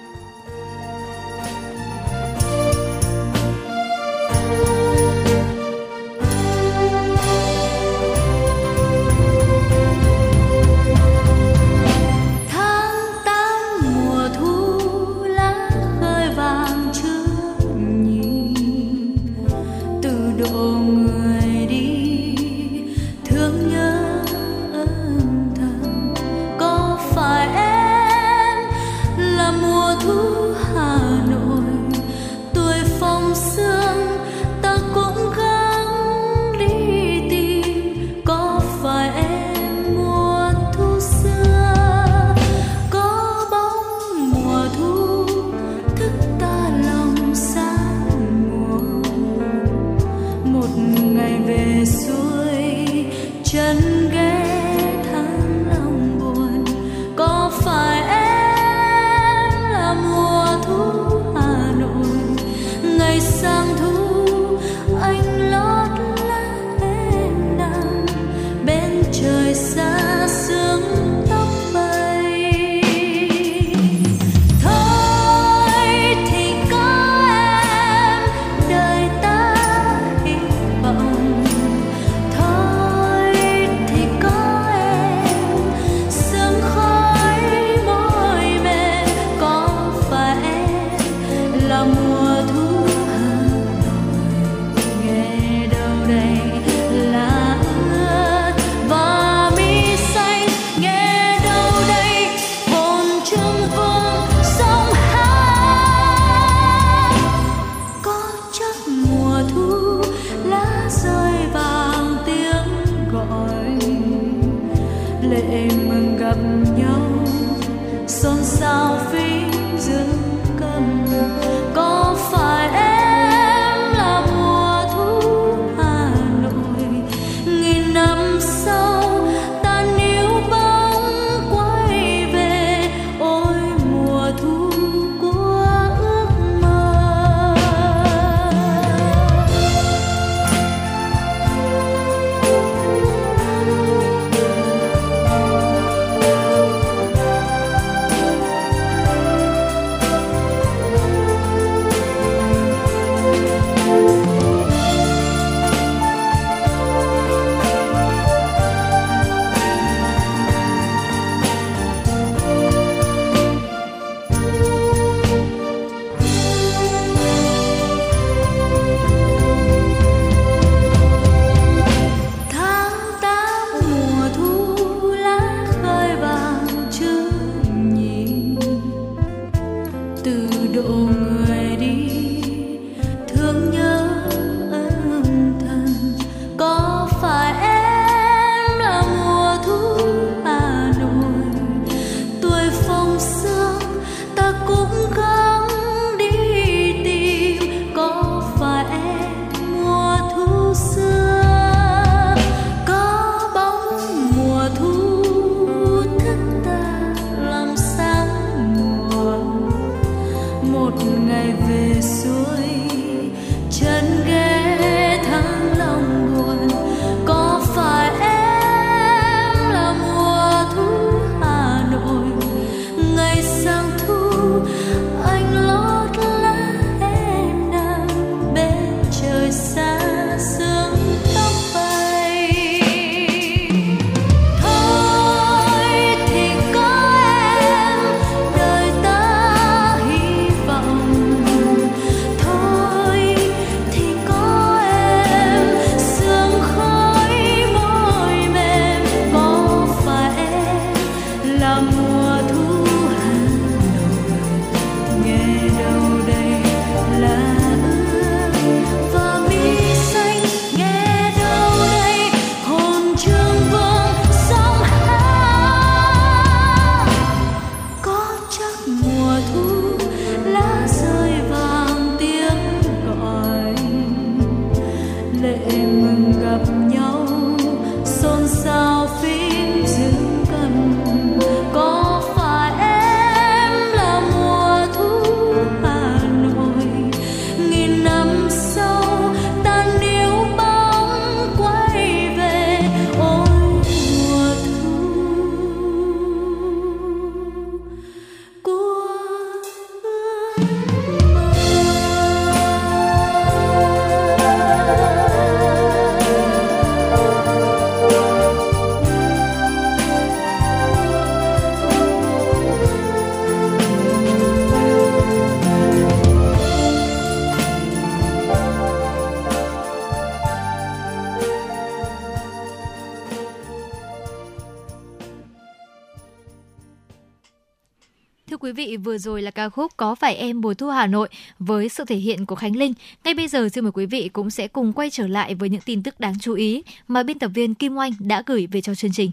Vừa rồi là ca khúc Có phải em mùa thu Hà Nội với sự thể hiện của Khánh Linh. Ngay bây giờ xin mời quý vị cũng sẽ cùng quay trở lại với những tin tức đáng chú ý mà biên tập viên Kim Oanh đã gửi về cho chương trình.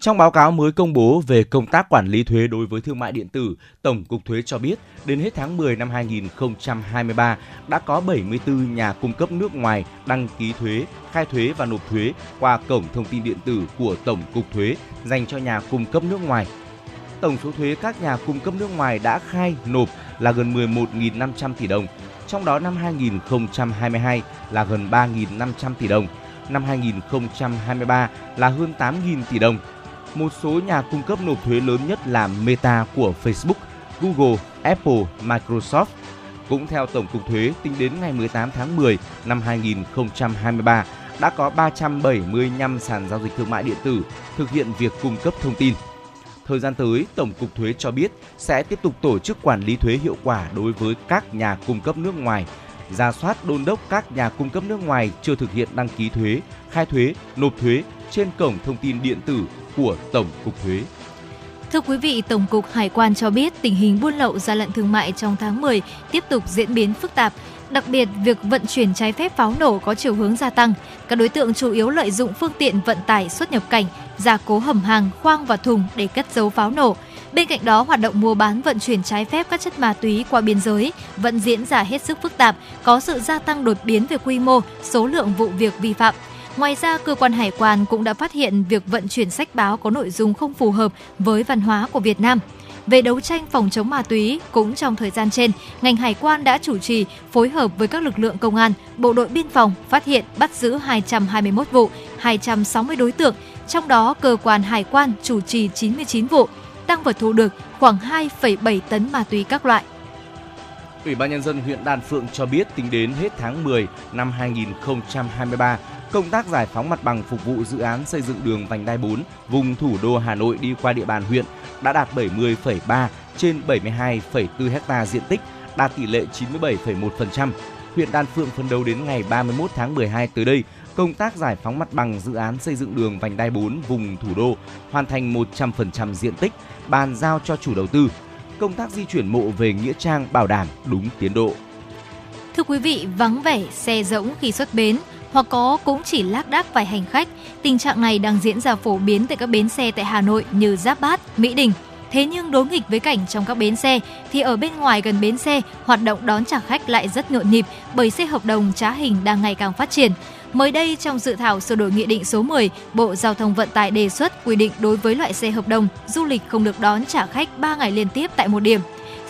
Trong báo cáo mới công bố về công tác quản lý thuế đối với thương mại điện tử, Tổng cục Thuế cho biết, đến hết tháng 10 năm 2023 đã có 74 nhà cung cấp nước ngoài đăng ký thuế, khai thuế và nộp thuế qua cổng thông tin điện tử của Tổng cục Thuế dành cho nhà cung cấp nước ngoài. Tổng số thuế các nhà cung cấp nước ngoài đã khai nộp là gần 11.500 tỷ đồng, trong đó năm 2022 là gần 3.500 tỷ đồng, năm 2023 là hơn 8.000 tỷ đồng. Một số nhà cung cấp nộp thuế lớn nhất là Meta của Facebook, Google, Apple, Microsoft. Cũng theo Tổng cục Thuế, tính đến ngày 18 tháng 10 năm 2023, đã có 375 sàn giao dịch thương mại điện tử thực hiện việc cung cấp thông tin. Thời gian tới, Tổng cục Thuế cho biết sẽ tiếp tục tổ chức quản lý thuế hiệu quả đối với các nhà cung cấp nước ngoài, ra soát đôn đốc các nhà cung cấp nước ngoài chưa thực hiện đăng ký thuế, khai thuế, nộp thuế trên cổng thông tin điện tử của Tổng cục Thuế. Thưa quý vị, Tổng cục Hải quan cho biết tình hình buôn lậu gian lận thương mại trong tháng 10 tiếp tục diễn biến phức tạp. Đặc biệt, việc vận chuyển trái phép pháo nổ có chiều hướng gia tăng. Các đối tượng chủ yếu lợi dụng phương tiện vận tải xuất nhập cảnh, gia cố hầm hàng, khoang và thùng để cất giấu pháo nổ. Bên cạnh đó, hoạt động mua bán vận chuyển trái phép các chất ma túy qua biên giới vẫn diễn ra hết sức phức tạp, có sự gia tăng đột biến về quy mô, số lượng vụ việc vi phạm. Ngoài ra, cơ quan hải quan cũng đã phát hiện việc vận chuyển sách báo có nội dung không phù hợp với văn hóa của Việt Nam. Về đấu tranh phòng chống ma túy, cũng trong thời gian trên, ngành hải quan đã chủ trì phối hợp với các lực lượng công an, bộ đội biên phòng phát hiện bắt giữ 221 vụ, 260 đối tượng, trong đó cơ quan hải quan chủ trì 99 vụ, tăng vật thu được khoảng 2,7 tấn ma túy các loại. Ủy ban nhân dân huyện Đan Phượng cho biết tính đến hết tháng 10 năm 2023, công tác giải phóng mặt bằng phục vụ dự án xây dựng đường vành đai 4 vùng thủ đô Hà Nội đi qua địa bàn huyện đã đạt 70,3 trên 72,4 ha diện tích, đạt tỷ lệ 97,1%. Huyện Đan Phượng phấn đấu đến ngày 31 tháng 12 tới đây, công tác giải phóng mặt bằng dự án xây dựng đường vành đai 4 vùng thủ đô hoàn thành 100% diện tích, bàn giao cho chủ đầu tư. Công tác di chuyển mộ về Nghĩa Trang bảo đảm đúng tiến độ. Thưa quý vị, vắng vẻ xe rỗng khi xuất bến hoặc có cũng chỉ lác đác vài hành khách. Tình trạng này đang diễn ra phổ biến tại các bến xe tại Hà Nội như Giáp Bát, Mỹ Đình. Thế nhưng đối nghịch với cảnh trong các bến xe thì ở bên ngoài gần bến xe, hoạt động đón trả khách lại rất nhộn nhịp bởi xe hợp đồng trá hình đang ngày càng phát triển. Mới đây trong dự thảo sửa đổi nghị định số 10, Bộ Giao thông Vận tải đề xuất quy định đối với loại xe hợp đồng, du lịch không được đón trả khách 3 ngày liên tiếp tại một điểm.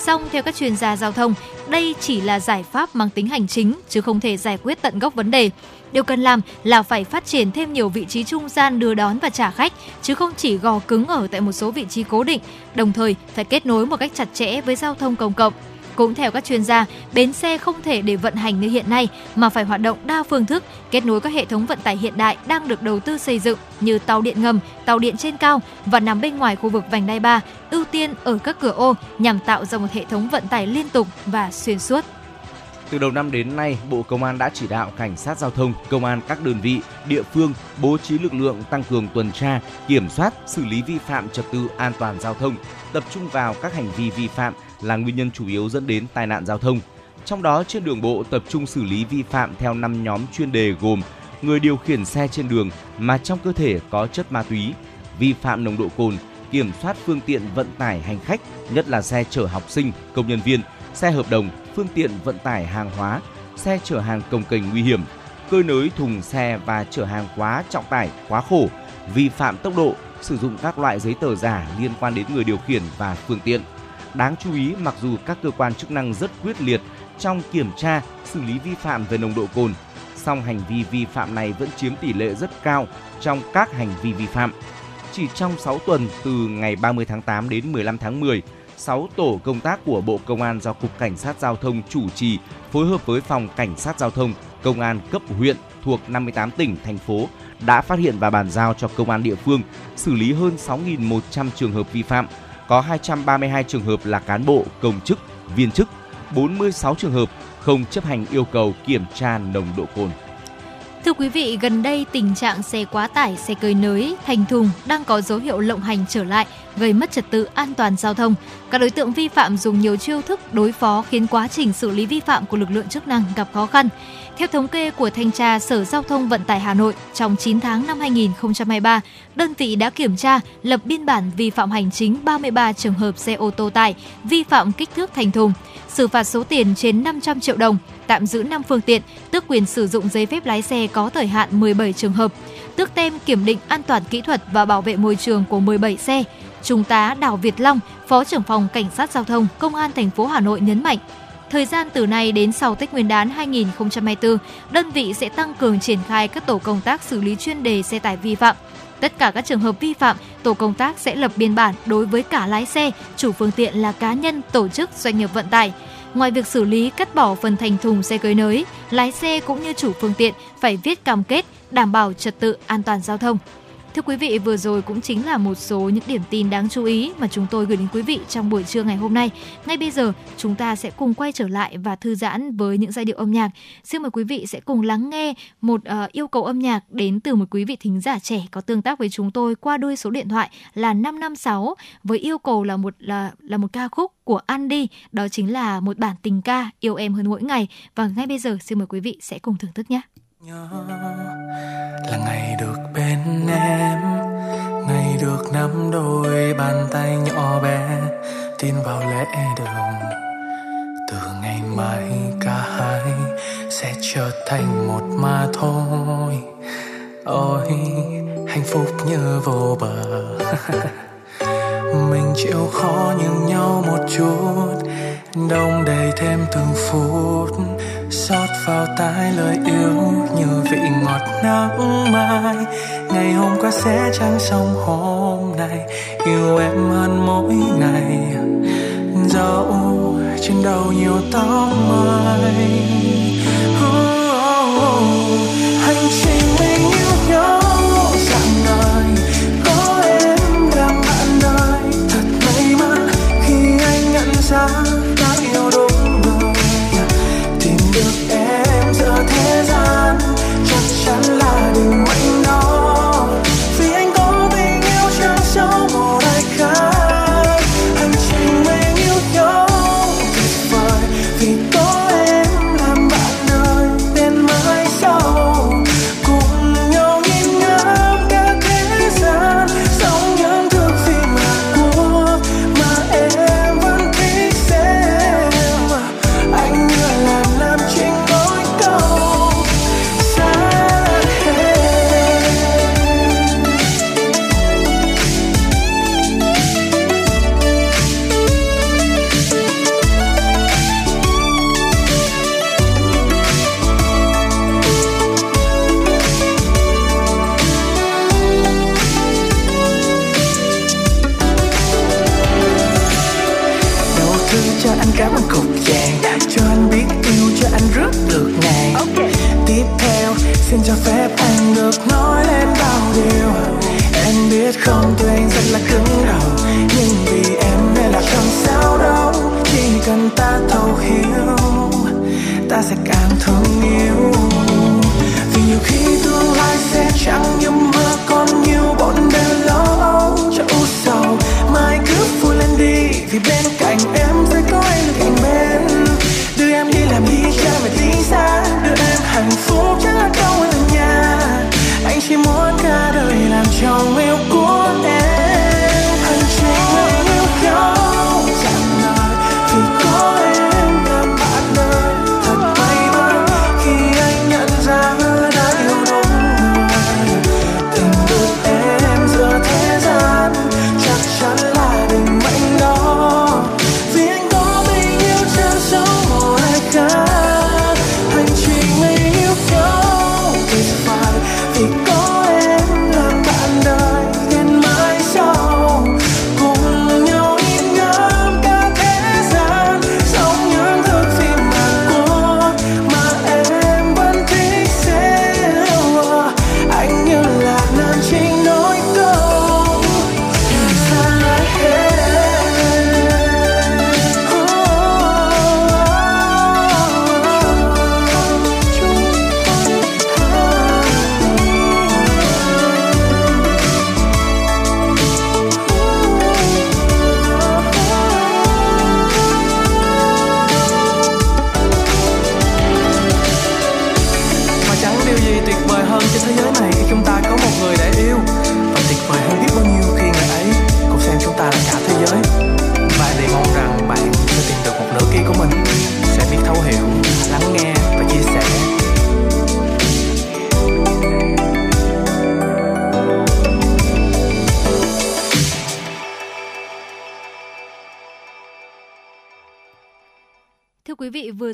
Song theo các chuyên gia giao thông, đây chỉ là giải pháp mang tính hành chính chứ không thể giải quyết tận gốc vấn đề. Điều cần làm là phải phát triển thêm nhiều vị trí trung gian đưa đón và trả khách, chứ không chỉ gò cứng ở tại một số vị trí cố định, đồng thời phải kết nối một cách chặt chẽ với giao thông công cộng. Cũng theo các chuyên gia, bến xe không thể để vận hành như hiện nay mà phải hoạt động đa phương thức, kết nối các hệ thống vận tải hiện đại đang được đầu tư xây dựng như tàu điện ngầm, tàu điện trên cao và nằm bên ngoài khu vực vành đai 3, ưu tiên ở các cửa ô nhằm tạo ra một hệ thống vận tải liên tục và xuyên suốt. Từ đầu năm đến nay, Bộ Công an đã chỉ đạo cảnh sát giao thông, công an các đơn vị, địa phương bố trí lực lượng tăng cường tuần tra, kiểm soát, xử lý vi phạm trật tự an toàn giao thông, tập trung vào các hành vi vi phạm là nguyên nhân chủ yếu dẫn đến tai nạn giao thông. Trong đó trên đường bộ tập trung xử lý vi phạm theo 5 nhóm chuyên đề gồm người điều khiển xe trên đường mà trong cơ thể có chất ma túy, vi phạm nồng độ cồn, kiểm soát phương tiện vận tải hành khách, nhất là xe chở học sinh, công nhân viên, xe hợp đồng, phương tiện vận tải hàng hóa, xe chở hàng công cành nguy hiểm, cơi nới thùng xe và chở hàng quá trọng tải, quá khổ, vi phạm tốc độ, sử dụng các loại giấy tờ giả liên quan đến người điều khiển và phương tiện. Đáng chú ý, mặc dù các cơ quan chức năng rất quyết liệt trong kiểm tra, xử lý vi phạm về nồng độ cồn, song hành vi vi phạm này vẫn chiếm tỷ lệ rất cao trong các hành vi vi phạm. Chỉ trong 6 tuần từ ngày 30 tháng 8 đến 15 tháng 10, 6 tổ công tác của Bộ Công an do Cục Cảnh sát Giao thông chủ trì phối hợp với Phòng Cảnh sát Giao thông, Công an cấp huyện thuộc 58 tỉnh, thành phố đã phát hiện và bàn giao cho công an địa phương xử lý hơn 6.100 trường hợp vi phạm, có 232 trường hợp là cán bộ, công chức, viên chức, 46 trường hợp không chấp hành yêu cầu kiểm tra nồng độ cồn. Thưa quý vị, gần đây tình trạng xe quá tải, xe cơi nới, thành thùng đang có dấu hiệu lộng hành trở lại, gây mất trật tự an toàn giao thông. Các đối tượng vi phạm dùng nhiều chiêu thức đối phó khiến quá trình xử lý vi phạm của lực lượng chức năng gặp khó khăn. Theo thống kê của Thanh tra Sở Giao thông Vận tải Hà Nội, trong 9 tháng năm 2023, đơn vị đã kiểm tra, lập biên bản vi phạm hành chính 33 trường hợp xe ô tô tải vi phạm kích thước thành thùng, xử phạt số tiền trên 500 triệu đồng, tạm giữ 5 phương tiện, tước quyền sử dụng giấy phép lái xe có thời hạn 17 trường hợp, tước tem kiểm định an toàn kỹ thuật và bảo vệ môi trường của 17 xe. Trung tá Đào Việt Long, Phó trưởng phòng Cảnh sát Giao thông, Công an thành phố Hà Nội nhấn mạnh, Thời gian từ nay đến sau Tết Nguyên đán 2024, đơn vị sẽ tăng cường triển khai các tổ công tác xử lý chuyên đề xe tải vi phạm. Tất cả các trường hợp vi phạm, tổ công tác sẽ lập biên bản đối với cả lái xe, chủ phương tiện là cá nhân, tổ chức, doanh nghiệp vận tải. Ngoài việc xử lý cắt bỏ phần thành thùng xe cơi nới, lái xe cũng như chủ phương tiện phải viết cam kết đảm bảo trật tự an toàn giao thông. Thưa quý vị, vừa rồi cũng chính là một số những điểm tin đáng chú ý mà chúng tôi gửi đến quý vị trong buổi trưa ngày hôm nay. Ngay bây giờ, chúng ta sẽ cùng quay trở lại và thư giãn với những giai điệu âm nhạc. Xin mời quý vị sẽ cùng lắng nghe một uh, yêu cầu âm nhạc đến từ một quý vị thính giả trẻ có tương tác với chúng tôi qua đuôi số điện thoại là 556 với yêu cầu là một là là một ca khúc của Andy, đó chính là một bản tình ca yêu em hơn mỗi ngày. Và ngay bây giờ xin mời quý vị sẽ cùng thưởng thức nhé nhớ. Là ngày được bên em, ngày được nắm đôi bàn tay nhỏ bé, tin vào lễ đường. Từ ngày mai cả hai sẽ trở thành một mà thôi. Ôi, hạnh phúc như vô bờ. Mình chịu khó nhường nhau một chút đông đầy thêm từng phút, xót vào tai lời yêu như vị ngọt nắng mai. Ngày hôm qua sẽ chẳng xong hôm nay, yêu em hơn mỗi ngày. Dẫu trên đầu nhiều tóc mai. Oh, hành trình mình yêu nhau dạng đời có em làm bạn đời thật may mắn khi anh nhận ra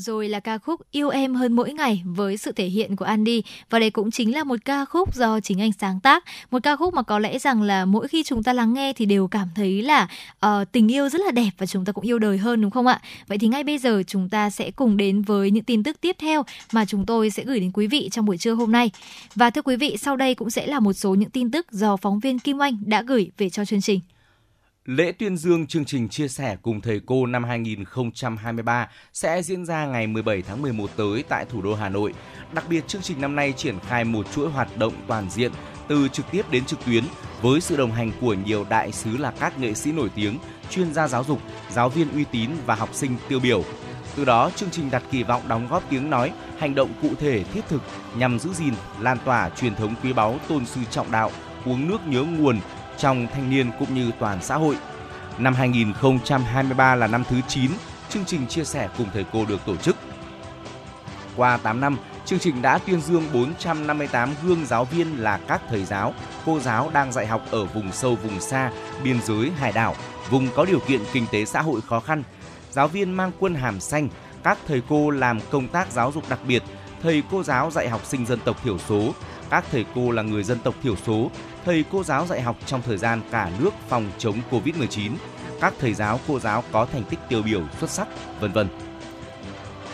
rồi là ca khúc Yêu Em Hơn Mỗi Ngày với sự thể hiện của Andy và đây cũng chính là một ca khúc do chính anh sáng tác. Một ca khúc mà có lẽ rằng là mỗi khi chúng ta lắng nghe thì đều cảm thấy là uh, tình yêu rất là đẹp và chúng ta cũng yêu đời hơn đúng không ạ? Vậy thì ngay bây giờ chúng ta sẽ cùng đến với những tin tức tiếp theo mà chúng tôi sẽ gửi đến quý vị trong buổi trưa hôm nay. Và thưa quý vị, sau đây cũng sẽ là một số những tin tức do phóng viên Kim Oanh đã gửi về cho chương trình. Lễ tuyên dương chương trình chia sẻ cùng thầy cô năm 2023 sẽ diễn ra ngày 17 tháng 11 tới tại thủ đô Hà Nội. Đặc biệt chương trình năm nay triển khai một chuỗi hoạt động toàn diện từ trực tiếp đến trực tuyến với sự đồng hành của nhiều đại sứ là các nghệ sĩ nổi tiếng, chuyên gia giáo dục, giáo viên uy tín và học sinh tiêu biểu. Từ đó, chương trình đặt kỳ vọng đóng góp tiếng nói, hành động cụ thể thiết thực nhằm giữ gìn, lan tỏa truyền thống quý báu tôn sư trọng đạo, uống nước nhớ nguồn trong thanh niên cũng như toàn xã hội. Năm 2023 là năm thứ 9 chương trình chia sẻ cùng thầy cô được tổ chức. Qua 8 năm, chương trình đã tuyên dương 458 gương giáo viên là các thầy giáo, cô giáo đang dạy học ở vùng sâu vùng xa, biên giới hải đảo, vùng có điều kiện kinh tế xã hội khó khăn. Giáo viên mang quân hàm xanh, các thầy cô làm công tác giáo dục đặc biệt, thầy cô giáo dạy học sinh dân tộc thiểu số, các thầy cô là người dân tộc thiểu số, thầy cô giáo dạy học trong thời gian cả nước phòng chống Covid-19, các thầy giáo cô giáo có thành tích tiêu biểu xuất sắc, vân vân.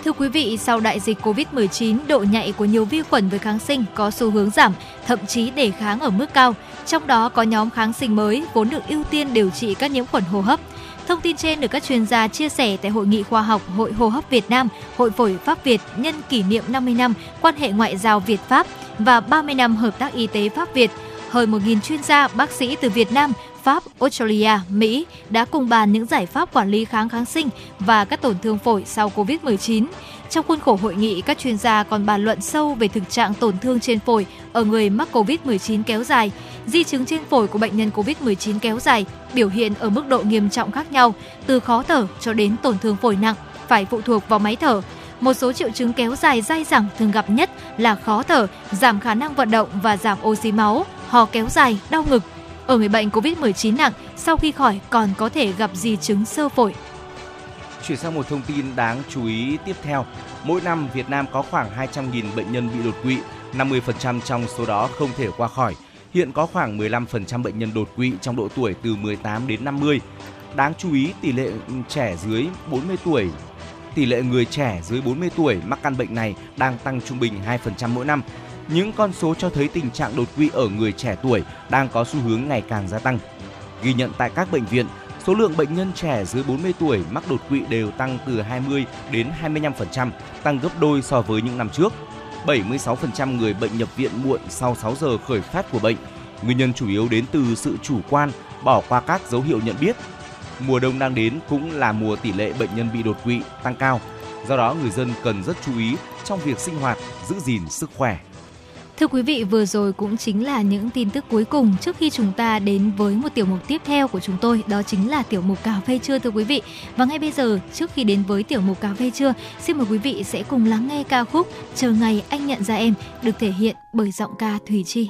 Thưa quý vị, sau đại dịch Covid-19, độ nhạy của nhiều vi khuẩn với kháng sinh có xu hướng giảm, thậm chí đề kháng ở mức cao. Trong đó có nhóm kháng sinh mới vốn được ưu tiên điều trị các nhiễm khuẩn hô hấp. Thông tin trên được các chuyên gia chia sẻ tại Hội nghị khoa học Hội hô hấp Việt Nam, Hội phổi Pháp Việt nhân kỷ niệm 50 năm quan hệ ngoại giao Việt-Pháp và 30 năm hợp tác y tế Pháp-Việt. Hơn 1.000 chuyên gia, bác sĩ từ Việt Nam, Pháp, Australia, Mỹ đã cùng bàn những giải pháp quản lý kháng kháng sinh và các tổn thương phổi sau Covid-19. Trong khuôn khổ hội nghị, các chuyên gia còn bàn luận sâu về thực trạng tổn thương trên phổi ở người mắc Covid-19 kéo dài, di chứng trên phổi của bệnh nhân Covid-19 kéo dài, biểu hiện ở mức độ nghiêm trọng khác nhau, từ khó thở cho đến tổn thương phổi nặng, phải phụ thuộc vào máy thở. Một số triệu chứng kéo dài dai dẳng thường gặp nhất là khó thở, giảm khả năng vận động và giảm oxy máu, ho kéo dài, đau ngực. Ở người bệnh COVID-19 nặng, sau khi khỏi còn có thể gặp di chứng sơ phổi. Chuyển sang một thông tin đáng chú ý tiếp theo. Mỗi năm Việt Nam có khoảng 200.000 bệnh nhân bị đột quỵ, 50% trong số đó không thể qua khỏi. Hiện có khoảng 15% bệnh nhân đột quỵ trong độ tuổi từ 18 đến 50. Đáng chú ý, tỷ lệ trẻ dưới 40 tuổi tỷ lệ người trẻ dưới 40 tuổi mắc căn bệnh này đang tăng trung bình 2% mỗi năm. Những con số cho thấy tình trạng đột quỵ ở người trẻ tuổi đang có xu hướng ngày càng gia tăng. Ghi nhận tại các bệnh viện, số lượng bệnh nhân trẻ dưới 40 tuổi mắc đột quỵ đều tăng từ 20 đến 25%, tăng gấp đôi so với những năm trước. 76% người bệnh nhập viện muộn sau 6 giờ khởi phát của bệnh. Nguyên nhân chủ yếu đến từ sự chủ quan, bỏ qua các dấu hiệu nhận biết. Mùa đông đang đến cũng là mùa tỷ lệ bệnh nhân bị đột quỵ tăng cao. Do đó người dân cần rất chú ý trong việc sinh hoạt, giữ gìn sức khỏe. Thưa quý vị, vừa rồi cũng chính là những tin tức cuối cùng trước khi chúng ta đến với một tiểu mục tiếp theo của chúng tôi, đó chính là tiểu mục cà phê trưa thưa quý vị. Và ngay bây giờ, trước khi đến với tiểu mục cà phê trưa, xin mời quý vị sẽ cùng lắng nghe ca khúc Chờ ngày anh nhận ra em được thể hiện bởi giọng ca Thùy Chi.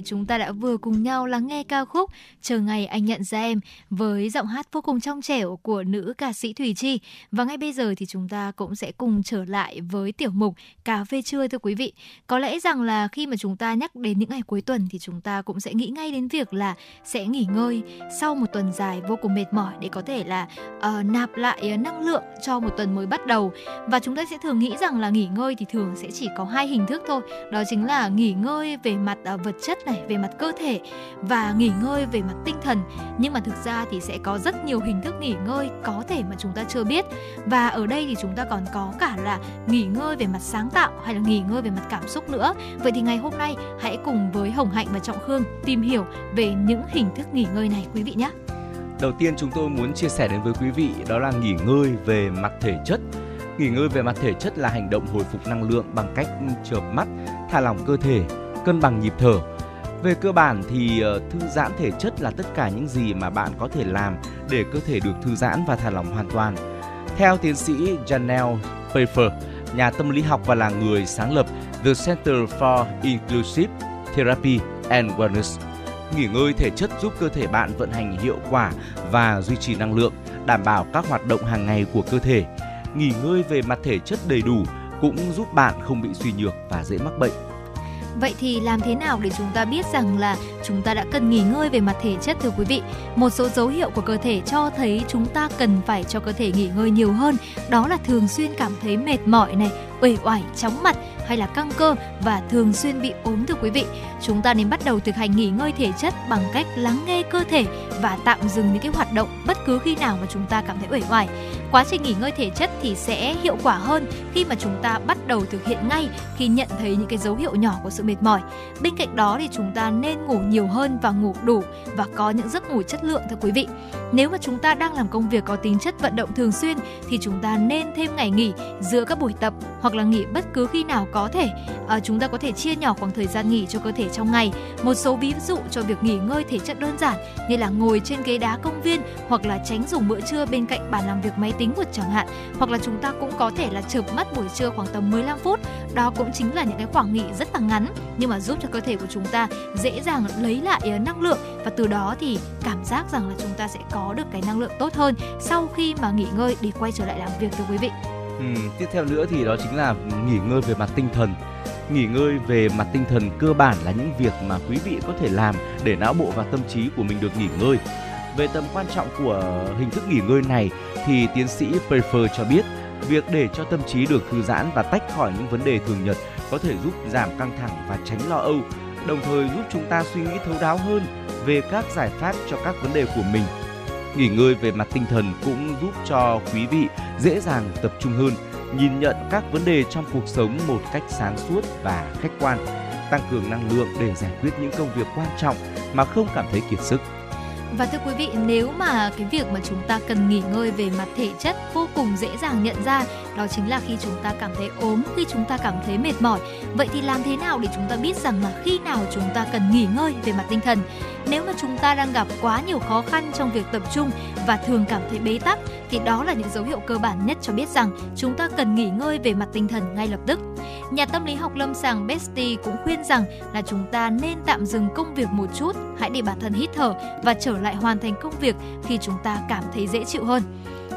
Vị, chúng ta đã vừa cùng nhau lắng nghe ca khúc Chờ ngày anh nhận ra em với giọng hát vô cùng trong trẻo của nữ ca sĩ Thùy Chi. Và ngay bây giờ thì chúng ta cũng sẽ cùng trở lại với tiểu mục Cà phê trưa thưa quý vị. Có lẽ rằng là khi mà chúng ta nhắc đến những ngày cuối tuần thì chúng ta cũng sẽ nghĩ ngay đến việc là sẽ nghỉ ngơi sau một tuần dài vô cùng mệt mỏi để có thể là uh, nạp lại năng lượng cho một tuần mới bắt đầu. Và chúng ta sẽ thường nghĩ rằng là nghỉ ngơi thì thường sẽ chỉ có hai hình thức thôi. Đó chính là nghỉ ngơi về mặt uh, vật chất này, về mặt cơ thể và nghỉ ngơi về mặt tinh thần. Nhưng mà thực ra thì sẽ có rất nhiều hình thức nghỉ ngơi có thể mà chúng ta chưa biết. Và ở đây thì chúng ta còn có cả là nghỉ ngơi về mặt sáng tạo hay là nghỉ ngơi về mặt cảm xúc nữa. Vậy thì ngày hôm nay hãy cùng với Hồng Hạnh và Trọng Khương tìm hiểu về những hình thức nghỉ ngơi này quý vị nhé. Đầu tiên chúng tôi muốn chia sẻ đến với quý vị đó là nghỉ ngơi về mặt thể chất. Nghỉ ngơi về mặt thể chất là hành động hồi phục năng lượng bằng cách chợp mắt, thả lỏng cơ thể, cân bằng nhịp thở. Về cơ bản thì ờ, thư giãn thể chất là tất cả những gì mà bạn có thể làm để cơ thể được thư giãn và thả lỏng hoàn toàn. Theo tiến sĩ Janelle Pfeiffer, nhà tâm lý học và là người sáng lập The Center for Inclusive Therapy and Wellness, nghỉ ngơi thể chất giúp cơ thể bạn vận hành hiệu quả và duy trì năng lượng, đảm bảo các hoạt động hàng ngày của cơ thể. Nghỉ ngơi về mặt thể chất đầy đủ cũng giúp bạn không bị suy nhược và dễ mắc bệnh. Vậy thì làm thế nào để chúng ta biết rằng là chúng ta đã cần nghỉ ngơi về mặt thể chất thưa quý vị? Một số dấu hiệu của cơ thể cho thấy chúng ta cần phải cho cơ thể nghỉ ngơi nhiều hơn, đó là thường xuyên cảm thấy mệt mỏi này, uể oải, chóng mặt hay là căng cơ và thường xuyên bị ốm thưa quý vị. Chúng ta nên bắt đầu thực hành nghỉ ngơi thể chất bằng cách lắng nghe cơ thể và tạm dừng những cái hoạt động bất cứ khi nào mà chúng ta cảm thấy uể oải. Quá trình nghỉ ngơi thể chất thì sẽ hiệu quả hơn khi mà chúng ta bắt đầu thực hiện ngay khi nhận thấy những cái dấu hiệu nhỏ của sự mệt mỏi. Bên cạnh đó thì chúng ta nên ngủ nhiều hơn và ngủ đủ và có những giấc ngủ chất lượng thưa quý vị. Nếu mà chúng ta đang làm công việc có tính chất vận động thường xuyên thì chúng ta nên thêm ngày nghỉ giữa các buổi tập hoặc là nghỉ bất cứ khi nào có thể. À, chúng ta có thể chia nhỏ khoảng thời gian nghỉ cho cơ thể trong ngày. Một số ví dụ cho việc nghỉ ngơi thể chất đơn giản như là ngồi trên ghế đá công viên hoặc là tránh dùng bữa trưa bên cạnh bàn làm việc máy tính một chẳng hạn. Hoặc là chúng ta cũng có thể là chợp mắt buổi trưa khoảng tầm 15 phút. Đó cũng chính là những cái khoảng nghỉ rất là ngắn nhưng mà giúp cho cơ thể của chúng ta dễ dàng lấy lại ờ, năng lượng và từ đó thì cảm giác rằng là chúng ta sẽ có được cái năng lượng tốt hơn sau khi mà nghỉ ngơi để quay trở lại làm việc thưa quý vị. Ừ, tiếp theo nữa thì đó chính là nghỉ ngơi về mặt tinh thần. Nghỉ ngơi về mặt tinh thần cơ bản là những việc mà quý vị có thể làm để não bộ và tâm trí của mình được nghỉ ngơi. Về tầm quan trọng của hình thức nghỉ ngơi này thì tiến sĩ Prefer cho biết việc để cho tâm trí được thư giãn và tách khỏi những vấn đề thường nhật có thể giúp giảm căng thẳng và tránh lo âu, đồng thời giúp chúng ta suy nghĩ thấu đáo hơn về các giải pháp cho các vấn đề của mình. Nghỉ ngơi về mặt tinh thần cũng giúp cho quý vị dễ dàng tập trung hơn, nhìn nhận các vấn đề trong cuộc sống một cách sáng suốt và khách quan, tăng cường năng lượng để giải quyết những công việc quan trọng mà không cảm thấy kiệt sức. Và thưa quý vị, nếu mà cái việc mà chúng ta cần nghỉ ngơi về mặt thể chất vô cùng dễ dàng nhận ra, đó chính là khi chúng ta cảm thấy ốm, khi chúng ta cảm thấy mệt mỏi. Vậy thì làm thế nào để chúng ta biết rằng là khi nào chúng ta cần nghỉ ngơi về mặt tinh thần? Nếu mà chúng ta đang gặp quá nhiều khó khăn trong việc tập trung và thường cảm thấy bế tắc thì đó là những dấu hiệu cơ bản nhất cho biết rằng chúng ta cần nghỉ ngơi về mặt tinh thần ngay lập tức. Nhà tâm lý học lâm sàng Besti cũng khuyên rằng là chúng ta nên tạm dừng công việc một chút, hãy để bản thân hít thở và trở lại hoàn thành công việc khi chúng ta cảm thấy dễ chịu hơn.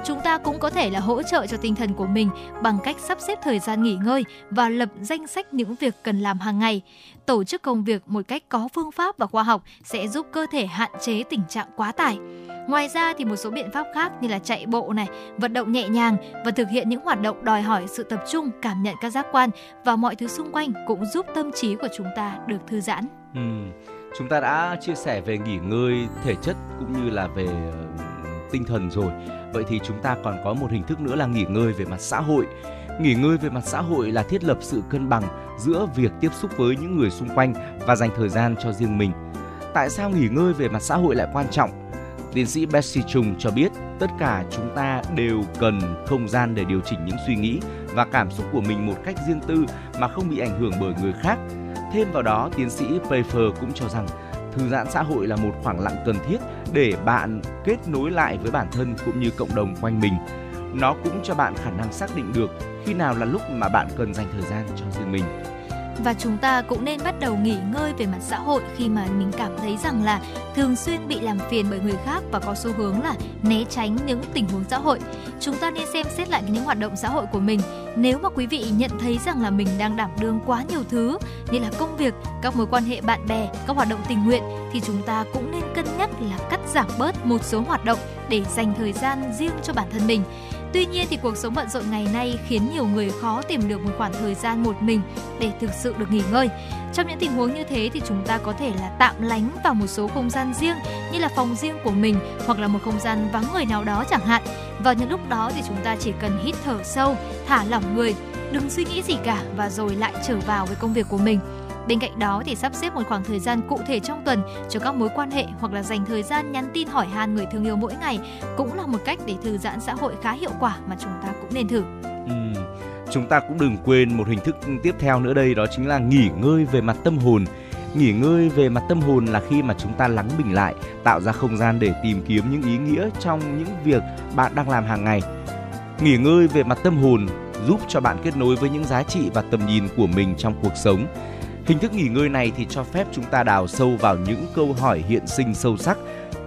Chúng ta cũng có thể là hỗ trợ cho tinh thần của mình bằng cách sắp xếp thời gian nghỉ ngơi và lập danh sách những việc cần làm hàng ngày. Tổ chức công việc một cách có phương pháp và khoa học sẽ giúp cơ thể hạn chế tình trạng quá tải. Ngoài ra thì một số biện pháp khác như là chạy bộ này, vận động nhẹ nhàng và thực hiện những hoạt động đòi hỏi sự tập trung, cảm nhận các giác quan và mọi thứ xung quanh cũng giúp tâm trí của chúng ta được thư giãn. Ừ. Chúng ta đã chia sẻ về nghỉ ngơi thể chất cũng như là về ừ, tinh thần rồi. Vậy thì chúng ta còn có một hình thức nữa là nghỉ ngơi về mặt xã hội. Nghỉ ngơi về mặt xã hội là thiết lập sự cân bằng giữa việc tiếp xúc với những người xung quanh và dành thời gian cho riêng mình. Tại sao nghỉ ngơi về mặt xã hội lại quan trọng? Tiến sĩ Betsy Chung cho biết tất cả chúng ta đều cần không gian để điều chỉnh những suy nghĩ và cảm xúc của mình một cách riêng tư mà không bị ảnh hưởng bởi người khác. Thêm vào đó, tiến sĩ Pfeiffer cũng cho rằng thư giãn xã hội là một khoảng lặng cần thiết để bạn kết nối lại với bản thân cũng như cộng đồng quanh mình. Nó cũng cho bạn khả năng xác định được khi nào là lúc mà bạn cần dành thời gian cho riêng mình và chúng ta cũng nên bắt đầu nghỉ ngơi về mặt xã hội khi mà mình cảm thấy rằng là thường xuyên bị làm phiền bởi người khác và có xu hướng là né tránh những tình huống xã hội. Chúng ta nên xem xét lại những hoạt động xã hội của mình. Nếu mà quý vị nhận thấy rằng là mình đang đảm đương quá nhiều thứ như là công việc, các mối quan hệ bạn bè, các hoạt động tình nguyện thì chúng ta cũng nên cân nhắc là cắt giảm bớt một số hoạt động để dành thời gian riêng cho bản thân mình. Tuy nhiên thì cuộc sống bận rộn ngày nay khiến nhiều người khó tìm được một khoảng thời gian một mình để thực sự được nghỉ ngơi. Trong những tình huống như thế thì chúng ta có thể là tạm lánh vào một số không gian riêng như là phòng riêng của mình hoặc là một không gian vắng người nào đó chẳng hạn. Vào những lúc đó thì chúng ta chỉ cần hít thở sâu, thả lỏng người, đừng suy nghĩ gì cả và rồi lại trở vào với công việc của mình. Bên cạnh đó thì sắp xếp một khoảng thời gian cụ thể trong tuần cho các mối quan hệ hoặc là dành thời gian nhắn tin hỏi han người thương yêu mỗi ngày cũng là một cách để thư giãn xã hội khá hiệu quả mà chúng ta cũng nên thử. Ừ. Chúng ta cũng đừng quên một hình thức tiếp theo nữa đây đó chính là nghỉ ngơi về mặt tâm hồn. Nghỉ ngơi về mặt tâm hồn là khi mà chúng ta lắng bình lại, tạo ra không gian để tìm kiếm những ý nghĩa trong những việc bạn đang làm hàng ngày. Nghỉ ngơi về mặt tâm hồn giúp cho bạn kết nối với những giá trị và tầm nhìn của mình trong cuộc sống Hình thức nghỉ ngơi này thì cho phép chúng ta đào sâu vào những câu hỏi hiện sinh sâu sắc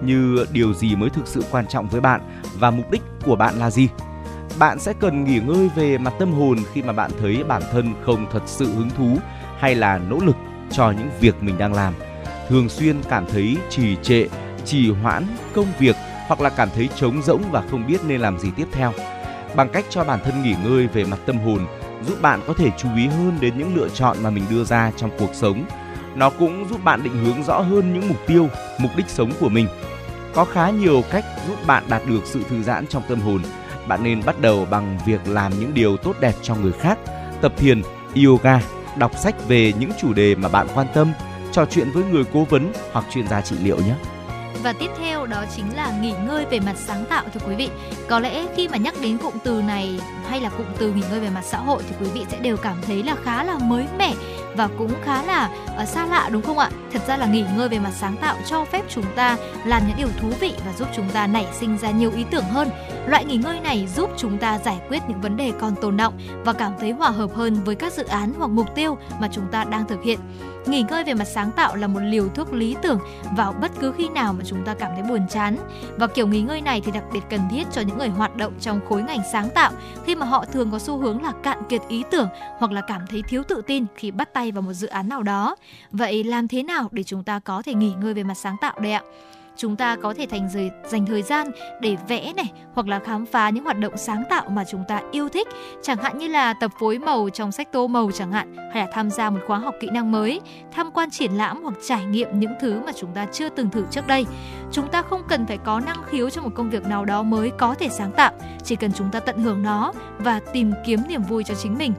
như điều gì mới thực sự quan trọng với bạn và mục đích của bạn là gì. Bạn sẽ cần nghỉ ngơi về mặt tâm hồn khi mà bạn thấy bản thân không thật sự hứng thú hay là nỗ lực cho những việc mình đang làm. Thường xuyên cảm thấy trì trệ, trì hoãn công việc hoặc là cảm thấy trống rỗng và không biết nên làm gì tiếp theo. Bằng cách cho bản thân nghỉ ngơi về mặt tâm hồn, giúp bạn có thể chú ý hơn đến những lựa chọn mà mình đưa ra trong cuộc sống. Nó cũng giúp bạn định hướng rõ hơn những mục tiêu, mục đích sống của mình. Có khá nhiều cách giúp bạn đạt được sự thư giãn trong tâm hồn. Bạn nên bắt đầu bằng việc làm những điều tốt đẹp cho người khác, tập thiền, yoga, đọc sách về những chủ đề mà bạn quan tâm, trò chuyện với người cố vấn hoặc chuyên gia trị liệu nhé. Và tiếp theo đó chính là nghỉ ngơi về mặt sáng tạo thưa quý vị. Có lẽ khi mà nhắc đến cụm từ này hay là cụm từ nghỉ ngơi về mặt xã hội thì quý vị sẽ đều cảm thấy là khá là mới mẻ và cũng khá là uh, xa lạ đúng không ạ? Thật ra là nghỉ ngơi về mặt sáng tạo cho phép chúng ta làm những điều thú vị và giúp chúng ta nảy sinh ra nhiều ý tưởng hơn. Loại nghỉ ngơi này giúp chúng ta giải quyết những vấn đề còn tồn động và cảm thấy hòa hợp hơn với các dự án hoặc mục tiêu mà chúng ta đang thực hiện. Nghỉ ngơi về mặt sáng tạo là một liều thuốc lý tưởng vào bất cứ khi nào mà chúng ta cảm thấy buồn chán. Và kiểu nghỉ ngơi này thì đặc biệt cần thiết cho những người hoạt động trong khối ngành sáng tạo khi mà họ thường có xu hướng là cạn kiệt ý tưởng hoặc là cảm thấy thiếu tự tin khi bắt tay vào một dự án nào đó. Vậy làm thế nào để chúng ta có thể nghỉ ngơi về mặt sáng tạo đây ạ? Chúng ta có thể thành giới, dành thời gian để vẽ này hoặc là khám phá những hoạt động sáng tạo mà chúng ta yêu thích. Chẳng hạn như là tập phối màu trong sách tô màu chẳng hạn hay là tham gia một khóa học kỹ năng mới tham quan triển lãm hoặc trải nghiệm những thứ mà chúng ta chưa từng thử trước đây. Chúng ta không cần phải có năng khiếu cho một công việc nào đó mới có thể sáng tạo chỉ cần chúng ta tận hưởng nó và tìm kiếm niềm vui cho chính mình.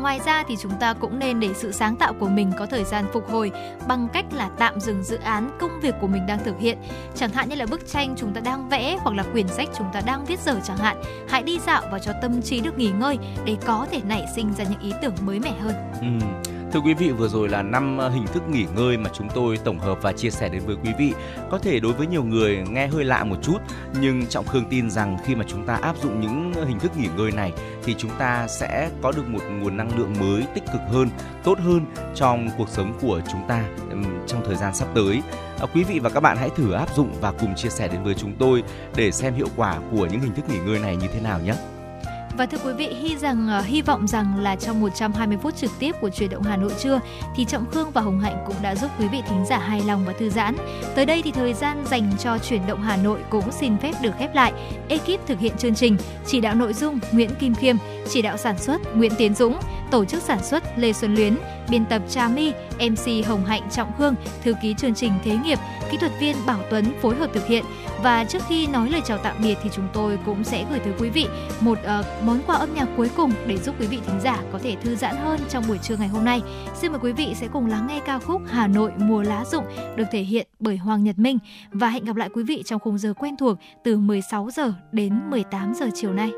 Ngoài ra thì chúng ta cũng nên để sự sáng tạo của mình có thời gian phục hồi bằng cách là tạm dừng dự án, công việc của mình đang thực hiện. Chẳng hạn như là bức tranh chúng ta đang vẽ hoặc là quyển sách chúng ta đang viết dở chẳng hạn. Hãy đi dạo và cho tâm trí được nghỉ ngơi để có thể nảy sinh ra những ý tưởng mới mẻ hơn. Ừ. Thưa quý vị, vừa rồi là năm ờ, hình thức nghỉ ngơi mà chúng tôi tổng hợp và chia sẻ đến với quý vị. Có thể đối với nhiều người nghe hơi lạ một chút, nhưng Trọng Khương tin rằng khi mà chúng ta áp dụng những hình thức nghỉ ngơi này thì chúng ta sẽ có được một nguồn năng lượng mới tích cực hơn, tốt hơn trong cuộc sống của chúng ta trong thời gian sắp tới. À, quý vị và các bạn hãy thử áp dụng và cùng chia sẻ đến với chúng tôi để xem hiệu quả của những hình thức nghỉ ngơi này như thế nào nhé. Và thưa quý vị, hy rằng ờ, hy vọng rằng là trong 120 phút trực tiếp của truyền động Hà Nội trưa thì Trọng Khương và Hồng Hạnh cũng đã giúp quý vị thính giả hài lòng và thư giãn. Tới đây thì thời gian dành cho truyền động Hà Nội cũng xin phép được khép lại. Ekip thực hiện chương trình, chỉ đạo nội dung Nguyễn Kim Khiêm, chỉ đạo sản xuất Nguyễn Tiến Dũng, tổ chức sản xuất Lê Xuân Luyến, biên tập Trà My, MC Hồng Hạnh Trọng Khương, thư ký chương trình Thế nghiệp, kỹ thuật viên Bảo Tuấn phối hợp thực hiện. Và trước khi nói lời chào tạm biệt thì chúng tôi cũng sẽ gửi tới quý vị một uh, món quà âm nhạc cuối cùng để giúp quý vị thính giả có thể thư giãn hơn trong buổi trưa ngày hôm nay. Xin mời quý vị sẽ cùng lắng nghe ca khúc Hà Nội mùa lá rụng được thể hiện bởi Hoàng Nhật Minh và hẹn gặp lại quý vị trong khung giờ quen thuộc từ 16 giờ đến 18 giờ chiều nay.